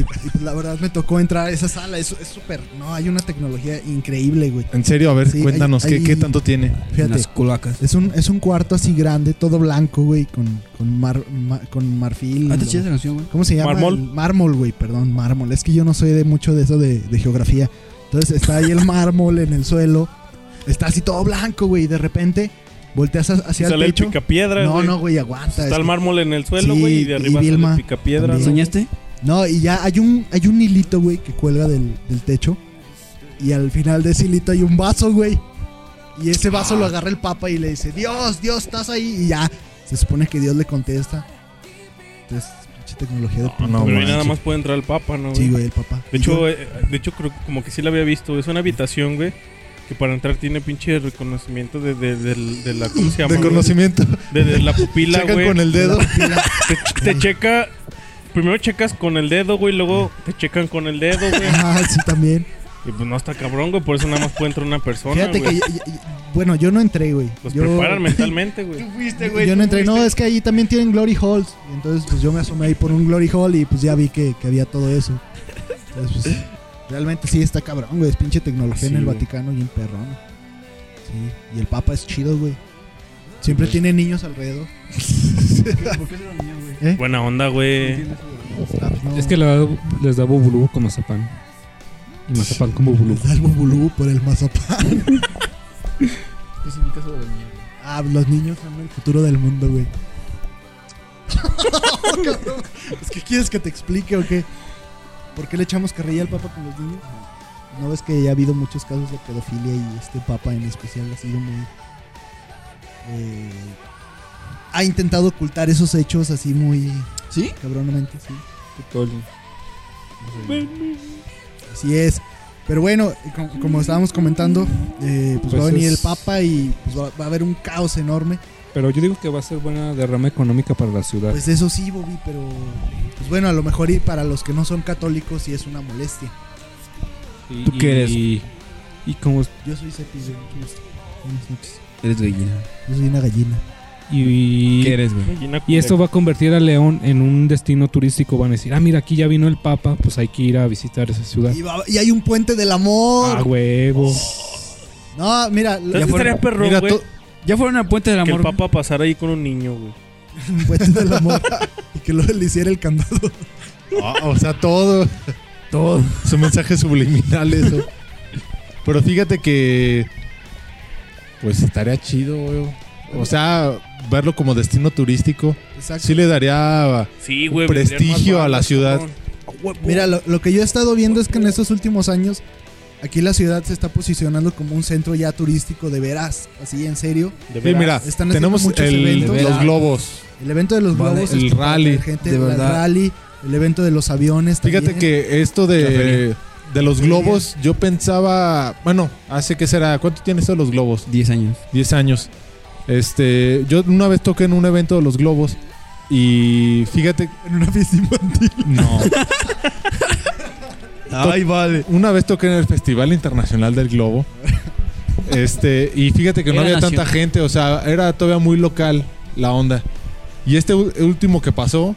y, pues, la verdad me tocó entrar a esa sala. Es es súper. No, hay una tecnología increíble, güey. En serio, a ver, Sí, cuéntanos, hay- ¿qué, hay- ¿qué tanto tiene? Fíjate. Las culacas. Es un, es un cuarto así grande, todo blanco, güey, con, con, mar- ma- con marfil. Ah, te o- chidas esa canción, güey. ¿Cómo se llama? Mármol. Mármol, güey, perdón, mármol. Es que yo no soy de mucho de eso de, de geografía. Entonces está ahí el mármol en el suelo. Está así todo blanco, güey. Y de repente volteas ha- hacia el Sale el techo. picapiedra, No, güey. no, güey, aguanta. Está es el que- mármol en el suelo, Sí, güey, y de y arriba sale Vilma el picapiedra. también. ¿Soñaste? No, y ya hay un, hay un hilito, güey, que cuelga del, del techo. Y al final de ese hilito hay un vaso, güey. Y ese vaso lo agarra el papa y le dice, Dios, Dios, estás ahí. Y ya, se supone que Dios le contesta. Entonces, tecnología de punta. no, Pero ahí nada más puede entrar el papa, ¿no? Sí, güey? güey, el papá. De hecho, eh, de hecho creo que como que sí la había visto. Es una habitación, güey. Que para entrar tiene pinche reconocimiento de, de, de la... ¿Cómo se llama? De güey? conocimiento. De, de la pupila, güey. con el dedo. Te, te checa... Primero checas con el dedo, güey. Luego te checan con el dedo, güey. Ah, sí, también. Y pues no está cabrón, güey. Por eso nada más puede entrar una persona, Fíjate güey. que yo, yo- bueno, yo no entré, güey. Los Yo- preparan mentalmente, güey. fuiste, yo no entré, no, es que ahí también tienen Glory Halls. Y entonces, pues yo me asomé ahí por un Glory Hall y pues ya vi que, que había todo eso. Entonces, pues, realmente sí está cabrón, güey. Es pinche tecnología en el güey. Vaticano y en perrón. Sí, y el Papa es chido, güey. Siempre tiene niños alrededor. ¿Por qué lo niño, güey? ¿Eh? Buena onda, güey. Ah, pues no. Es que la- les da bubulú con mazapán. Y mazapán con bubulú. Les da el bubulú por el mazapán. Es en mi caso de los niños. Ah, los niños son el futuro del mundo, güey. es que quieres que te explique o qué? ¿Por qué le echamos carrilla al Papa con los niños? ¿No ves que ya ha habido muchos casos de pedofilia y este Papa en especial ha sido muy... eh, ha intentado ocultar esos hechos así muy ¿Sí? cabronamente, sí. Así es. Pero bueno, co- como, estábamos comentando, eh, pues, Pues va a venir es- el Papa y pues va, va a haber un caos enorme. Pero yo digo que va a ser buena derrama económica para la ciudad. Pues eso sí, Bobby, pero pues bueno, a lo mejor y para los que no son católicos sí es una molestia. Y- ¿tú qué eres? Y, y como Yo soy Cepi, güey. Buenas noches. Eres gallina. Yo soy una gallina. y, ¿Qué eres, güey? Gallina y esto va a convertir a León en un destino turístico. Van a decir, ah, mira, aquí ya vino el Papa, pues hay que ir a visitar esa ciudad. Y, va- y hay un puente del Ah, amor. huevo. no, mira, ¿Sabes ya qué fue estaría perro, Mira, güey? to- Ya fueron al puente del Que el amor. papa pasara ahí con un niño, güey. un puente del amor y que luego le hiciera el candado. Ah, o sea, todo. Todo. Son mensajes subliminales. eso. Pero fíjate que. Pues estaría chido, güey. O sea, verlo como destino turístico. Exacto. Sí le daría. Sí, güey. Prestigio a la ciudad. Mira, lo, lo que yo he estado viendo es que en estos últimos años aquí la ciudad se está posicionando como un centro ya turístico de veras, así en serio. De Sí, veras. mira, Están tenemos muchos el- eventos. los globos. El evento de los Vale, globos, el rally, gente, de el verdad. rally, el evento de los aviones. Fíjate también. que esto de, de los globos, yo pensaba. Bueno, hace que será. ¿Cuánto tiene esto de los globos? 10 años. 10 años. Este, yo una vez toqué en un evento de los globos y fíjate, en una fiesta infantil. no, Ay, vale. una vez toqué en el Festival Internacional del Globo. Este, y fíjate que no Era había nacional. tanta gente, o sea, era todavía muy local la onda. Y este u- último que pasó,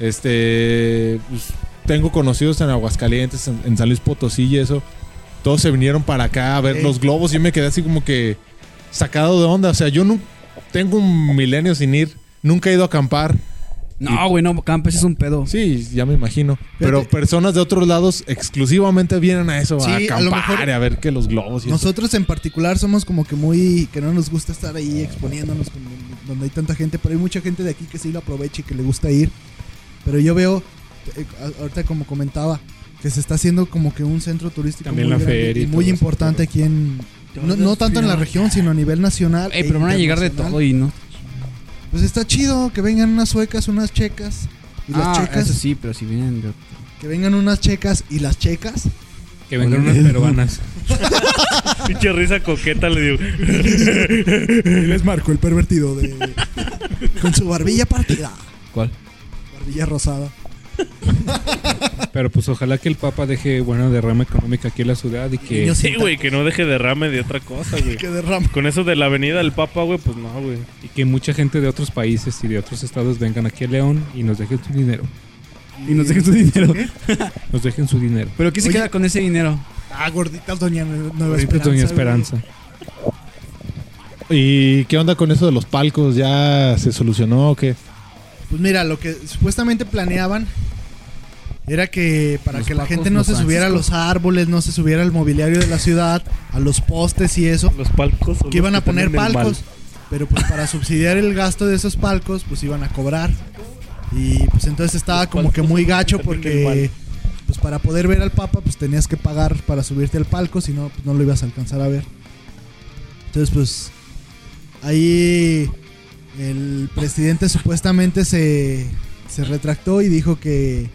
este, pues, tengo conocidos en Aguascalientes, en, en San Luis Potosí y eso. Todos se vinieron para acá a ver los globos y yo me quedé así como que sacado de onda. O sea, yo no tengo un milenio sin ir, nunca he ido a acampar. No, güey, no, Campes es un pedo. Sí, ya me imagino. Pero Fíjate. personas de otros lados exclusivamente vienen a eso, Sí, a a lo acampar mejor- a ver que los globos y eso. Nosotros en particular somos como que muy que no nos gusta estar ahí exponiéndonos con- donde hay tanta gente, pero hay mucha gente de aquí que sí lo aprovecha y que le gusta ir. Pero yo veo eh, a- ahorita como comentaba que se está haciendo como que un centro turístico También muy la grande feria y y todo muy eso, importante pero- aquí en no, no tanto en la región, sino a nivel nacional. Ey, e pero van a llegar de internacional. todo y no. Pues está chido que vengan unas suecas, unas checas y las ah, checas, eso sí, pero si vienen de. que vengan unas checas y las checas. Que vengan unas peruanas. Pinche risa coqueta le digo. Les marco el pervertido de con su barbilla partida, ¿Cuál? barbilla rosada. Pero pues ojalá que el Papa deje buena derrama económica aquí en la ciudad y que... Niños Sí, güey, que no deje derrame de otra cosa, güey. Que derrama. Con eso de la avenida del Papa, güey, pues no, güey. Y que mucha gente de otros países y de otros estados vengan aquí a León y nos dejen su dinero. Y nos dejen su dinero. Nos dejen su dinero. ¿Pero qué se Oye. queda con ese dinero? Ah, gorditas Doña Nue- Nueva Esperanza. Doña güey. Esperanza. ¿Y qué onda con eso de los palcos? ¿Ya se solucionó o qué? Pues mira, lo que supuestamente planeaban era que para Los que la Pacos, gente no se subiera a los árboles, no se subiera al mobiliario de la ciudad, a los postes y eso, Los palcos. que iban a poner palcos. Pero pues para subsidiar el gasto de esos palcos, pues iban a cobrar. Y pues entonces estaba como que muy gacho porque pues para poder ver al Papa pues tenías que pagar para subirte al palco, si no pues no lo ibas a alcanzar a ver. Entonces pues ahí el presidente supuestamente se, se retractó y dijo que,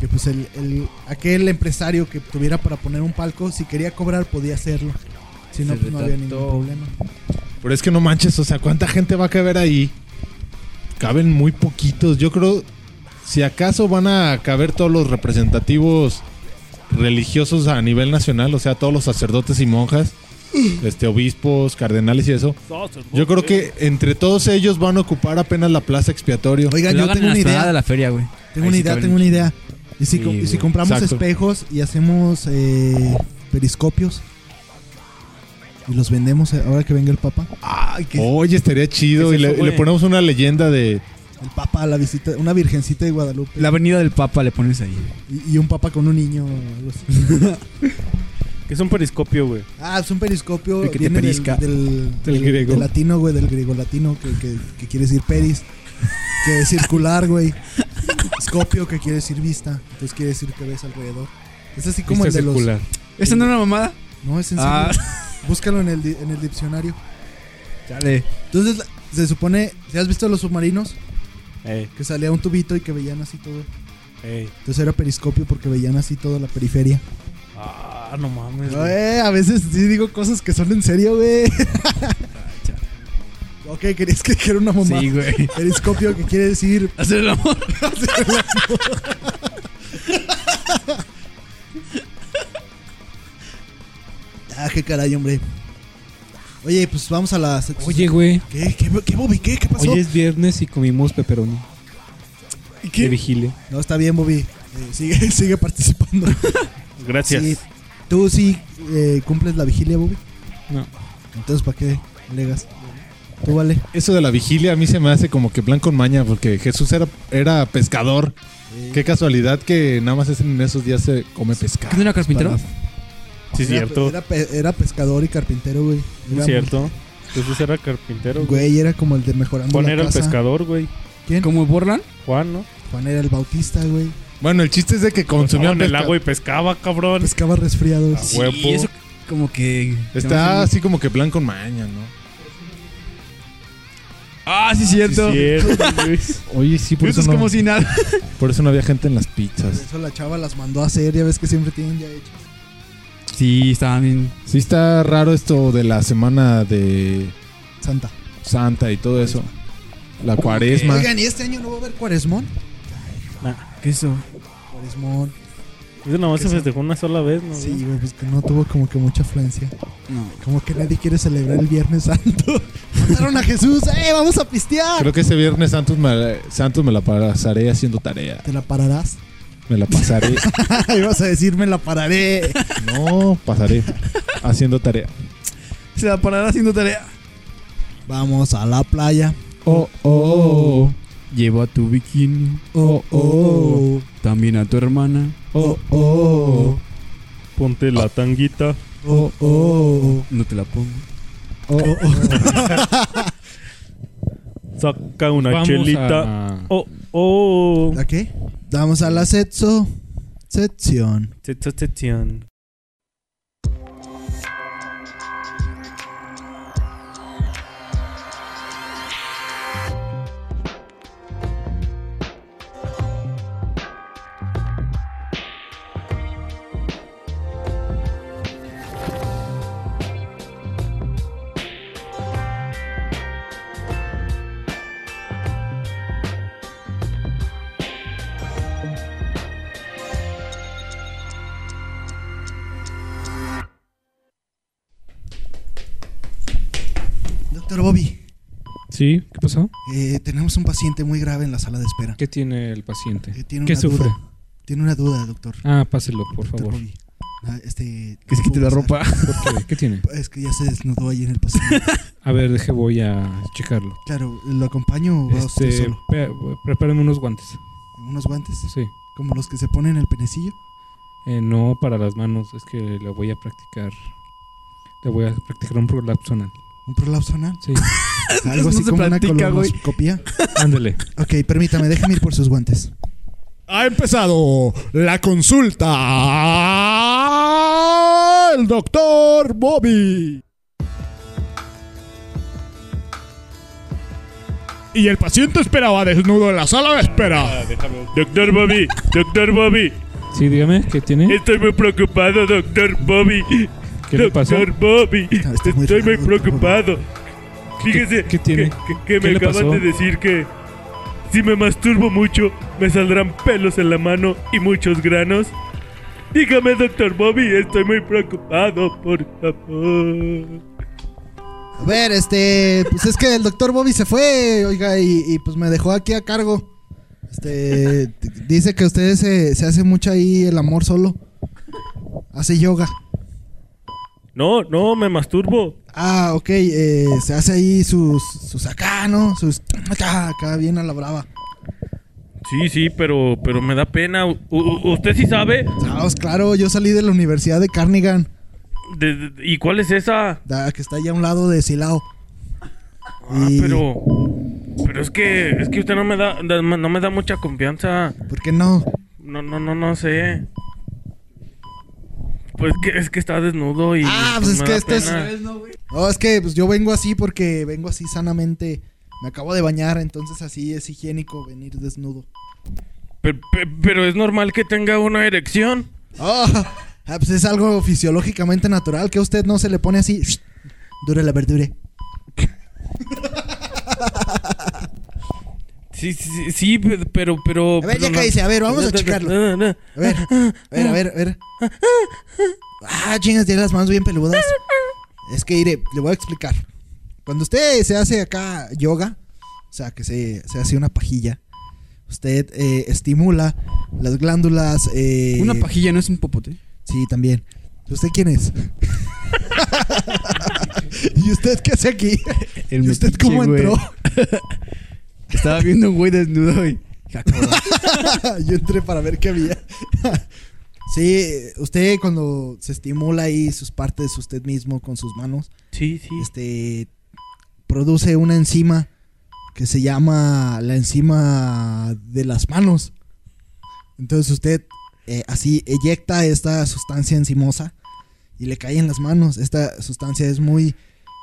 que pues el, el- aquel empresario que tuviera para poner un palco, si quería cobrar podía hacerlo. Si no, pues no había ningún problema. Pero es que no manches, o sea, ¿cuánta gente va a caber ahí? Caben muy poquitos. Yo creo, si acaso van a caber todos los representativos religiosos a nivel nacional, o sea, todos los sacerdotes y monjas. este, obispos, cardenales y eso. Yo creo que entre todos ellos van a ocupar apenas la plaza expiatorio. Oigan, yo tengo una idea. de la feria, güey. Tengo Ahí una sí idea, tengo una idea. ¿Y si, Sí, y si compramos Exacto. espejos y hacemos eh, periscopios y los vendemos eh, ahora que venga el Papa? Ay, que Oye, estaría chido. ¿Qué es y le, eso, y le güey? ponemos una leyenda de. el Papa a la visita, una virgencita de Guadalupe La avenida del Papa le pones ahí. y, y un Papa con un niño. algo así. Que es un periscopio, güey. Ah, es un periscopio. El que te viene del, del, Del griego. del latino, güey, del griego latino, que, que, que quiere decir peris. Que es circular, güey. Scopio, que quiere decir vista. Entonces quiere decir que ves alrededor. Es así como Vista el de los. circular. ¿Esa no es una mamada? No, es en serio. Ah. Búscalo en el, en el diccionario. Chale. Entonces, se supone. ¿Si has visto los submarinos? Ey, Que salía un tubito y que veían así todo. ey. Entonces era periscopio porque veían así toda la periferia. Ah, no mames. güey. Eh, a veces sí digo cosas que son en serio, güey. ok, querías que dijera una mamá. Sí, güey. Periscopio, que quiere decir. Hacer el amor. Ah, qué caray, hombre. Oye, pues vamos a la. Oye, güey. ¿Qué? ¿Qué, qué Bobby? ¿Qué? ¿Qué pasó? Hoy es viernes y comimos pepperoni. ¿Y De qué? vigilia. No, está bien, Bobby. Eh, sigue, sigue participando. Gracias. Sí. ¿Tú sí eh, cumples la vigilia, Bobby? No. Entonces, ¿para qué alegas? Tú vale. Eso de la vigilia a mí se me hace como que plan con maña, porque Jesús era, era pescador. Qué casualidad que nada más es en esos días se come pescado. ¿Qué no era carpintero? Para- Sí, Era- cierto. Era, pe- era pescador y carpintero, güey. Sí, Era- cierto. Jesús era carpintero. güey. Güey, era como el de mejorando Juan la era el pescador, güey. ¿Quién? ¿Como Borland? Juan, ¿no? Juan era el bautista, güey. Bueno, el chiste es de que consumían el agua y pescaba, cabrón. Pescaba resfriados. Ah, Sí, eso como que... Está así como que plan con maña, ¿no? Ah, sí, cierto. Sí, cierto. Oye, sí, por Eso eso, es no, como si nada. por eso no había gente en las Por pizzas. eso la chava las mandó a hacer, ya ves que siempre tienen ya hechas. Sí, estaba bien. Sí está raro esto de la semana de Santa. Santa y todo eso. La cuaresma. Oigan, ¿y este año no va a haber cuaresmón? ¿Qué es eso? Cuaresmón. Eso nada más se festejó una sola vez, ¿no? Sí, güey, pues que no tuvo como que mucha afluencia. No. Como que nadie quiere celebrar el Viernes Santo. Mataron a Jesús, ¡eh! ¡Vamos a pistear! Creo que ese viernes Santos me, Santos me la pasaré haciendo tarea. ¿Te la pararás? Me la pasaré. Ibas a decir, me la pararé. no, pasaré haciendo tarea. Se la parará haciendo tarea. Vamos a la playa. Oh, oh, Lleva tu bikini. Oh, oh, También a tu hermana. oh, oh, Ponte la tanguita. oh, oh, No te la pongo. oh, oh. Saca una Vamos chelita. a- Oh, oh. ¿A qué? Vamos a la sexo sección. Sección. Bobby, ¿Sí? ¿Qué pasó? eh, tenemos un paciente muy grave en la sala de espera. ¿Qué tiene el paciente? Eh, tiene ¿Qué una sufre? duda. Tiene una duda, doctor. Ah, páselo, por Doctor favor. Bobby. Ah, este, Que se quite la ¿puedo ropa. ¿Por qué? ¿Qué tiene? Es que ya se desnudó ahí en el pasillo. A ver, deje, voy a checarlo. claro, ¿lo acompaño o va usted Este, solo? pe- prepárame unos guantes. ¿Unos guantes? Sí. Como los que se ponen en el penecillo. Eh, no para las manos, es que le voy a practicar. Le voy a practicar un prolapso anal. ¿Un prolapso anal? Sí. Algo No así se como una güey. colonoscopia. Ándale. Ok, permítame, déjame ir por sus guantes. Ha empezado la consulta. El doctor Bobby. Y el paciente esperaba desnudo en la sala de espera. Doctor Bobby, doctor Bobby. Sí, dígame, ¿qué tiene? Estoy muy preocupado, doctor Bobby. ¿Qué le pasó? Doctor Bobby, Está- está muy estoy muy raro, doctor preocupado. Fíjese qué tiene? que, que- que ¿Qué me le acaban pasó? de decir que si me masturbo mucho, me saldrán pelos en la mano y muchos granos. Dígame, doctor Bobby, estoy muy preocupado, por favor. A ver, este, pues es que el doctor Bobby se fue, oiga, y, y, pues me dejó aquí a cargo. Este, dice que usted se, se hace mucho ahí el amor solo. Hace yoga. No, no, me masturbo. Ah, ok, eh, se hace ahí sus, sus acá, ¿no? Sus acá, acá bien a la brava. Sí, sí, pero, pero me da pena. U- u- ¿Usted sí sabe? Sabes, claro, yo salí de la Universidad de Carnegie, De- de- ¿Y cuál es esa? da- que está allá a un lado de Silao. Ah, Y- pero... Pero es que, es que usted no me da, da- no me da mucha confianza. ¿Por qué no? No, no, no, no sé. Pues que es que está desnudo y. Ah, pues es me que da esto es-. No, es que pues, yo vengo así porque vengo así sanamente. Me acabo de bañar, entonces así es higiénico venir desnudo. Pe- pe- Pero, es normal que tenga una erección. Oh, pues es algo fisiológicamente natural que a usted no se le pone así. Dure la verdura. Sí, sí, sí, sí, pe- pero, pero. A ver, ya pero no- cállese, a ver, vamos a checarlo. No, no, no. A ver, a ver, a ver, a ver. Ah, chingas, tiene las manos bien peludas. Es que, iré, le voy a explicar. Cuando usted se hace acá yoga, o sea, que se, se hace una pajilla, usted eh, estimula las glándulas. eh, Una pajilla no es un popote. Sí, también. ¿Usted quién es? ¿Y usted qué hace aquí? El ¿Y usted metiche, cómo entró? Estaba viendo un güey desnudo y. Yo entré para ver qué había. sí, usted cuando se estimula ahí sus partes usted mismo con sus manos, Sí, sí. este produce una enzima que se llama la enzima de las manos. Entonces usted eh, así eyecta esta sustancia enzimosa y le cae en las manos. Esta sustancia es muy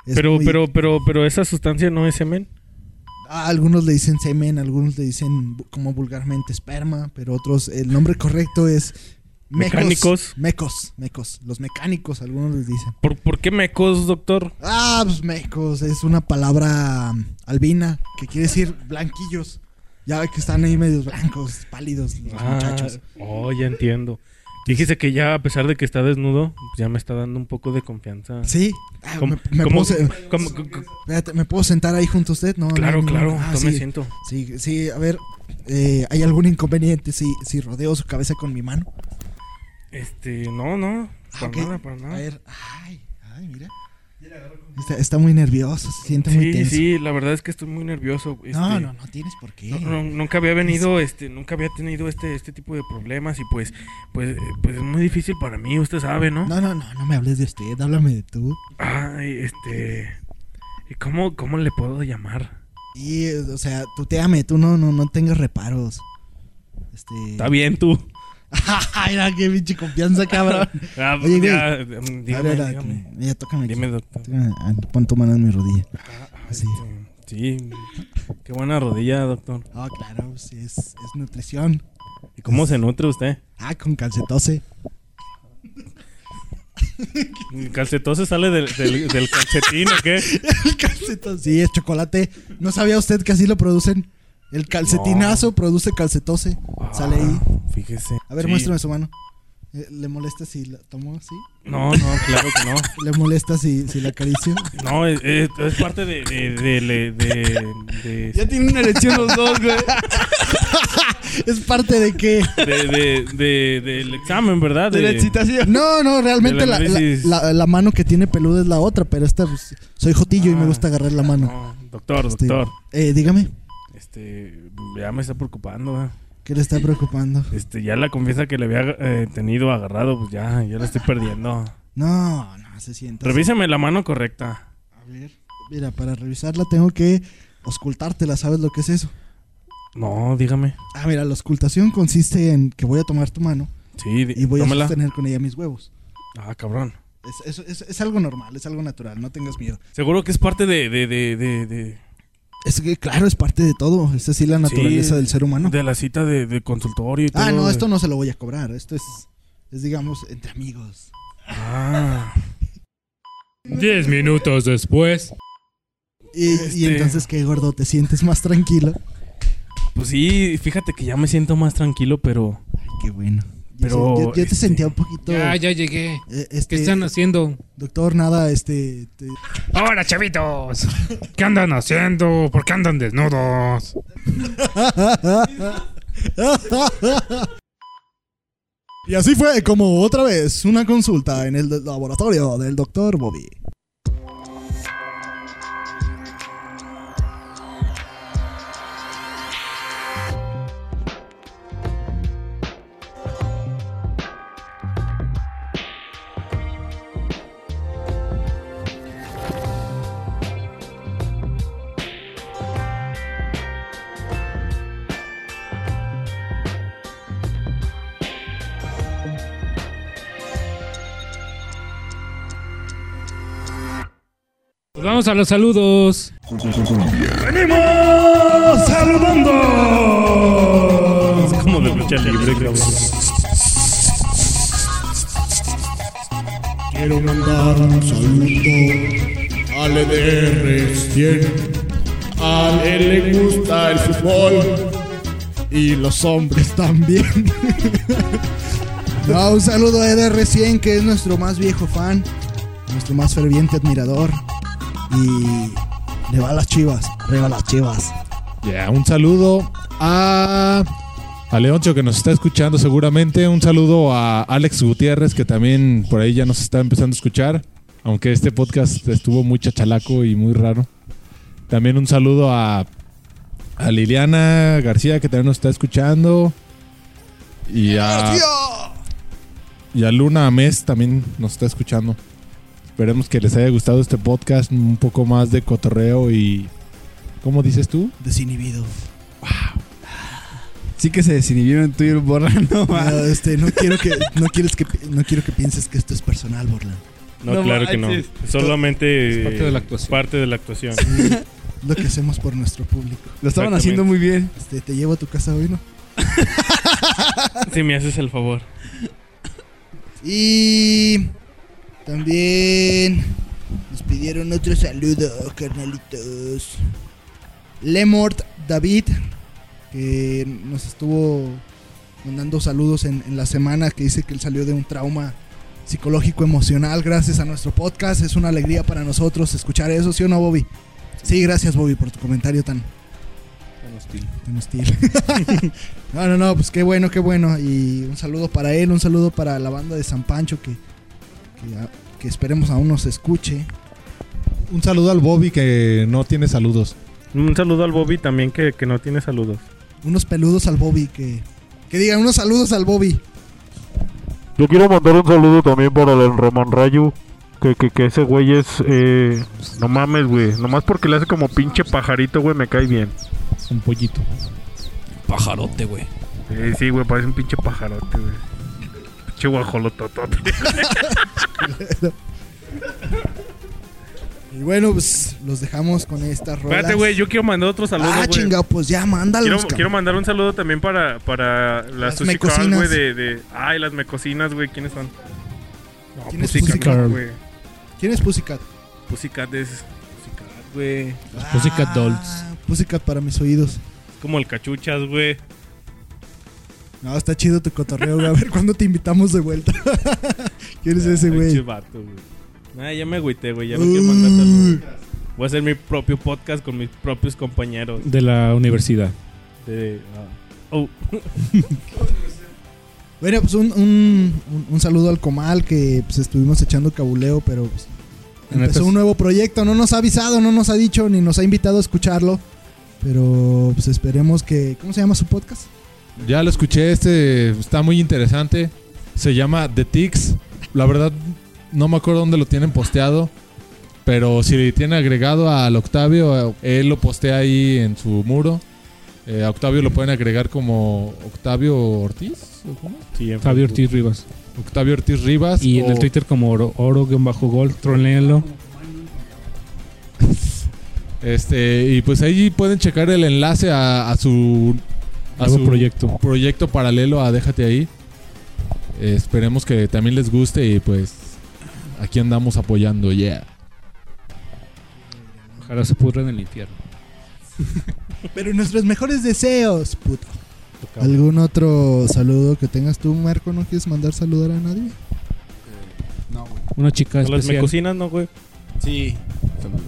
es Pero, muy- pero, pero, pero esa sustancia no es semen. Ah, algunos le dicen semen, algunos le dicen como vulgarmente esperma, pero otros, el nombre correcto es mecos, Mecánicos. Mecos, mecos. Los mecánicos, algunos les dicen. ¿Por, por qué mecos, doctor? Ah, pues mecos, es una palabra albina que quiere decir blanquillos. Ya ve que están ahí medios blancos, pálidos los muchachos. Oh, ya entiendo. Dijiste que ya, a pesar de que está desnudo, pues ya me está dando un poco de confianza. Sí, Ah, ¿Cómo- me, me cómo- puedo, cómo- ¿me sentar ahí junto a usted? No, claro, no, claro, ah, yo me sí. siento. Sí, sí, a ver, eh, ¿hay algún inconveniente si, si rodeo su cabeza con mi mano? Este, no, no, para nada, para A nada. ver, ay, ay, mira. Está, está muy nervioso, se siente muy Sí, tenso. sí, la verdad es que estoy muy nervioso. No, este, no, no tienes por qué. no, no, nunca había venido, este, nunca había tenido este, este tipo de problemas y pues, pues, pues es muy difícil para mí, usted sabe, ¿no? No, no, no, no me hables de usted, háblame de tú. Ay, este, ¿y cómo, cómo le puedo llamar? Y, o sea, tú te ame, tú no, no, no tengas reparos. Este. Está bien tú. Ay, mira, qué pinche confianza, cabrón. Ah, Oye, güey. ya, dígame, A ver, a- dígame. Ya, tócame. aquí. Dime, doctor. Ah, Pon tu mano en mi rodilla. Sí. Este, Sí, qué buena rodilla, doctor. Ah, claro, sí, es, es nutrición. ¿Y cómo se nutre usted? Ah, con calcetose. ¿El calcetose sale del, del, del calcetín o qué? El calcetose. Sí, es chocolate. ¿No sabía usted que así lo producen? El calcetinazo produce calcetose. Sale ahí. Fíjese. A ver, Sí. muéstrame su mano. Eh, ¿Le molesta si la tomo así? No, no, claro que no. ¿Le molesta si, si la acaricio? No, es, es- es parte de, de, de, de, de- de- Ya tienen una erección los dos, güey. ¿Es parte de qué? de- de- de- del examen, ¿verdad? De la excitación. No, no, realmente la- la mano que tiene peluda es la otra, pero esta, pues, soy jotillo y me Ah. gusta agarrar la mano. No, doctor, Este, doctor. Eh, dígame, Este, ya me está preocupando, ¿eh? ¿qué le está preocupando? Este, ya la confianza que le había eh, tenido agarrado, pues ya, ya la estoy perdiendo. No, no, se sienta. Revísame la mano correcta. A ver, mira, para revisarla tengo que auscultártela, ¿sabes lo que es eso? No, dígame. Ah, mira, la auscultación consiste en que voy a tomar tu mano Sí, y voy a sostener con ella mis huevos. Ah, cabrón. Es, es- es- es algo normal, es algo natural, no tengas miedo. Seguro que es parte de, de, de, de, de, Es que, claro, es parte de todo. Es así la naturaleza Sí, del ser humano. de la cita de, de consultorio y todo. Ah, no, esto no se lo voy a cobrar. Esto es, es digamos, entre amigos. Ah, Diez minutos después. Y, y Este- entonces, ¿qué, gordo? ¿Te sientes más tranquilo? pues sí, fíjate que ya me siento más tranquilo, pero... Ay, qué bueno. Pero, Yo, yo te este, sentía un poquito. Ya, ya llegué. eh, ¿Qué este, están haciendo? Doctor, nada, este. te- Hola, chavitos. ¿Qué andan haciendo? ¿Por qué andan desnudos? Y así fue como otra vez una consulta en el laboratorio del doctor Bobby. Vamos a los saludos. Es como de lucha libre, cabrón. Quiero mandar un saludo al EDR 100. A él le gusta el fútbol. Y los hombres también. no, un saludo a EDR100, que es nuestro más viejo fan, nuestro más ferviente admirador. Y le va a las chivas, arriba las chivas. Ya, un saludo a, a Leoncho que nos está escuchando seguramente. Un saludo a Alex Gutiérrez que también por ahí ya nos está empezando a escuchar. Aunque este podcast estuvo muy chachalaco y muy raro. También un saludo a, a Liliana García que también nos está escuchando. Y a, y a Luna Mes también nos está escuchando. Esperemos que les haya gustado este podcast. Un poco más de cotorreo y... ¿Cómo dices tú? Desinhibido. Sí que se desinhibieron tú y el Borland, no, este, no quiero que, no quieres que, no quiero que pienses que esto es personal, Borland. No, No claro que no. Solamente Es parte de la actuación. parte de la actuación. Lo que hacemos por nuestro público. Lo estaban haciendo muy bien. Este, te llevo a tu casa hoy, ¿no? Si me haces el favor. Y también nos pidieron otro saludo, carnalitos. Lemort David, que nos estuvo mandando saludos en, la semana, que dice que él salió de un trauma psicológico emocional gracias a nuestro podcast. Es una alegría para nosotros escuchar eso, ¿sí o no, Bobby? Sí, gracias, Bobby, por tu comentario tan, tan hostil. no, no, no, pues qué bueno, qué bueno. Y un saludo para él, un saludo para la banda de San Pancho que, que, a- que esperemos aún nos escuche. Un saludo al Bobby que no tiene saludos. Un saludo al Bobby también que, que no tiene saludos. Unos peludos al Bobby que. Que digan unos saludos al Bobby. Yo quiero mandar un saludo también para el Roman Rayo. Que, que, que ese güey es. Eh, no mames, güey. Nomás porque le hace como pinche pajarito, güey, me cae bien. Un pollito. Pajarote, güey. Eh, sí, güey, parece un pinche pajarote, güey. Pinche guajolototote. Y bueno, pues los dejamos con estas rolas. Espérate, güey, yo quiero mandar otro saludo, Ah, chingado, pues ya, mándalos. Quiero, quiero mandar un saludo también para, para las Las Sushi güey, de, de... Ay, las mecocinas, güey, ¿quiénes son? No, ¿Quién Pussycat, güey. ¿Quién es Pussycat? Pussycat es... Pussycat, güey. Los Pussycat Dolls. Ah, Pussycat para mis oídos. Es como el cachuchas, güey. No, está chido tu cotorreo, güey. A ver cuándo te invitamos de vuelta. ¿Quién es ese, Pinche güey? vato, güey. Ah, ya me agüité, güey, ya no quiero mandar saludos. Voy a hacer mi propio podcast con mis propios compañeros De la universidad. de... ah, Oh, Bueno, pues un, un, un- un saludo al Comal que pues estuvimos echando cabuleo, pero pues, empezó un nuevo proyecto. No nos ha avisado, no nos ha dicho, ni nos ha invitado a escucharlo. Pero pues esperemos que... ¿Cómo se llama su podcast? Ya lo escuché, este está muy interesante. Se llama The Ticks. La verdad, no me acuerdo dónde lo tienen posteado. Pero si le tienen agregado al Octavio, él lo postea ahí en su muro. Eh, a Octavio lo pueden agregar como Octavio Ortiz. ¿o cómo? sí, en Fabio Facebook. Ortiz Rivas. Octavio Ortiz Rivas. Y en el Twitter como oro, oro-gol, troléenlo. Este, y pues ahí pueden checar el enlace a, a su, a su proyecto. proyecto paralelo a Déjate ahí. Eh, esperemos que también les guste y pues aquí andamos apoyando, yeah. Ojalá se pudra en el infierno. Pero nuestros mejores deseos, puto. ¿Algún otro saludo que tengas tú, Marco? ¿No quieres mandar saludar a nadie? No, güey. Una chica Las me especial. cocinas, ¿no, güey? Sí. Saludos.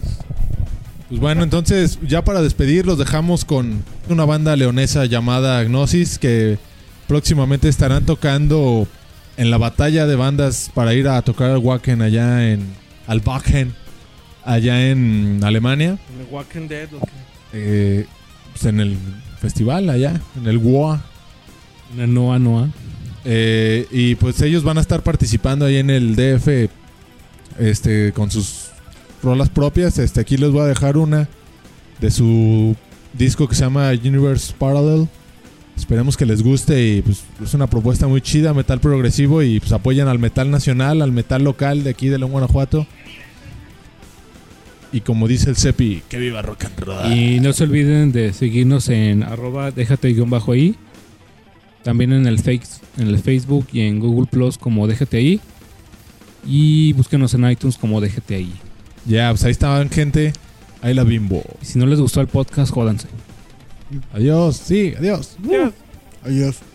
Pues bueno, entonces ya para despedir los dejamos con una banda leonesa llamada Gnosis que próximamente estarán tocando en la batalla de bandas para ir a tocar al Wacken allá en al Wacken allá en Alemania, The Walking Dead, ¿o qué? eh, pues en el festival allá, en el WOA. Una Noa Noa. Eh, y pues ellos van a estar participando ahí en el DF este, con sus rolas propias. Este, aquí les voy a dejar una de su disco que se llama Universe Parallel. Esperemos que les guste y pues es una propuesta muy chida, metal progresivo y pues apoyan al metal nacional, al metal local de aquí de León, Guanajuato. Y como dice el Cepi, que viva rock and roll. Y no se olviden de seguirnos en arroba déjate guion bajo ahí. También en el, face, en el Facebook y en Google Plus como déjate ahí. Y búsquenos en iTunes como déjate ahí. Ya, pues ahí estaban gente. Ahí la bimbo. Si no les gustó el podcast, jódanse. Adiós, sí, adiós. Adiós. She's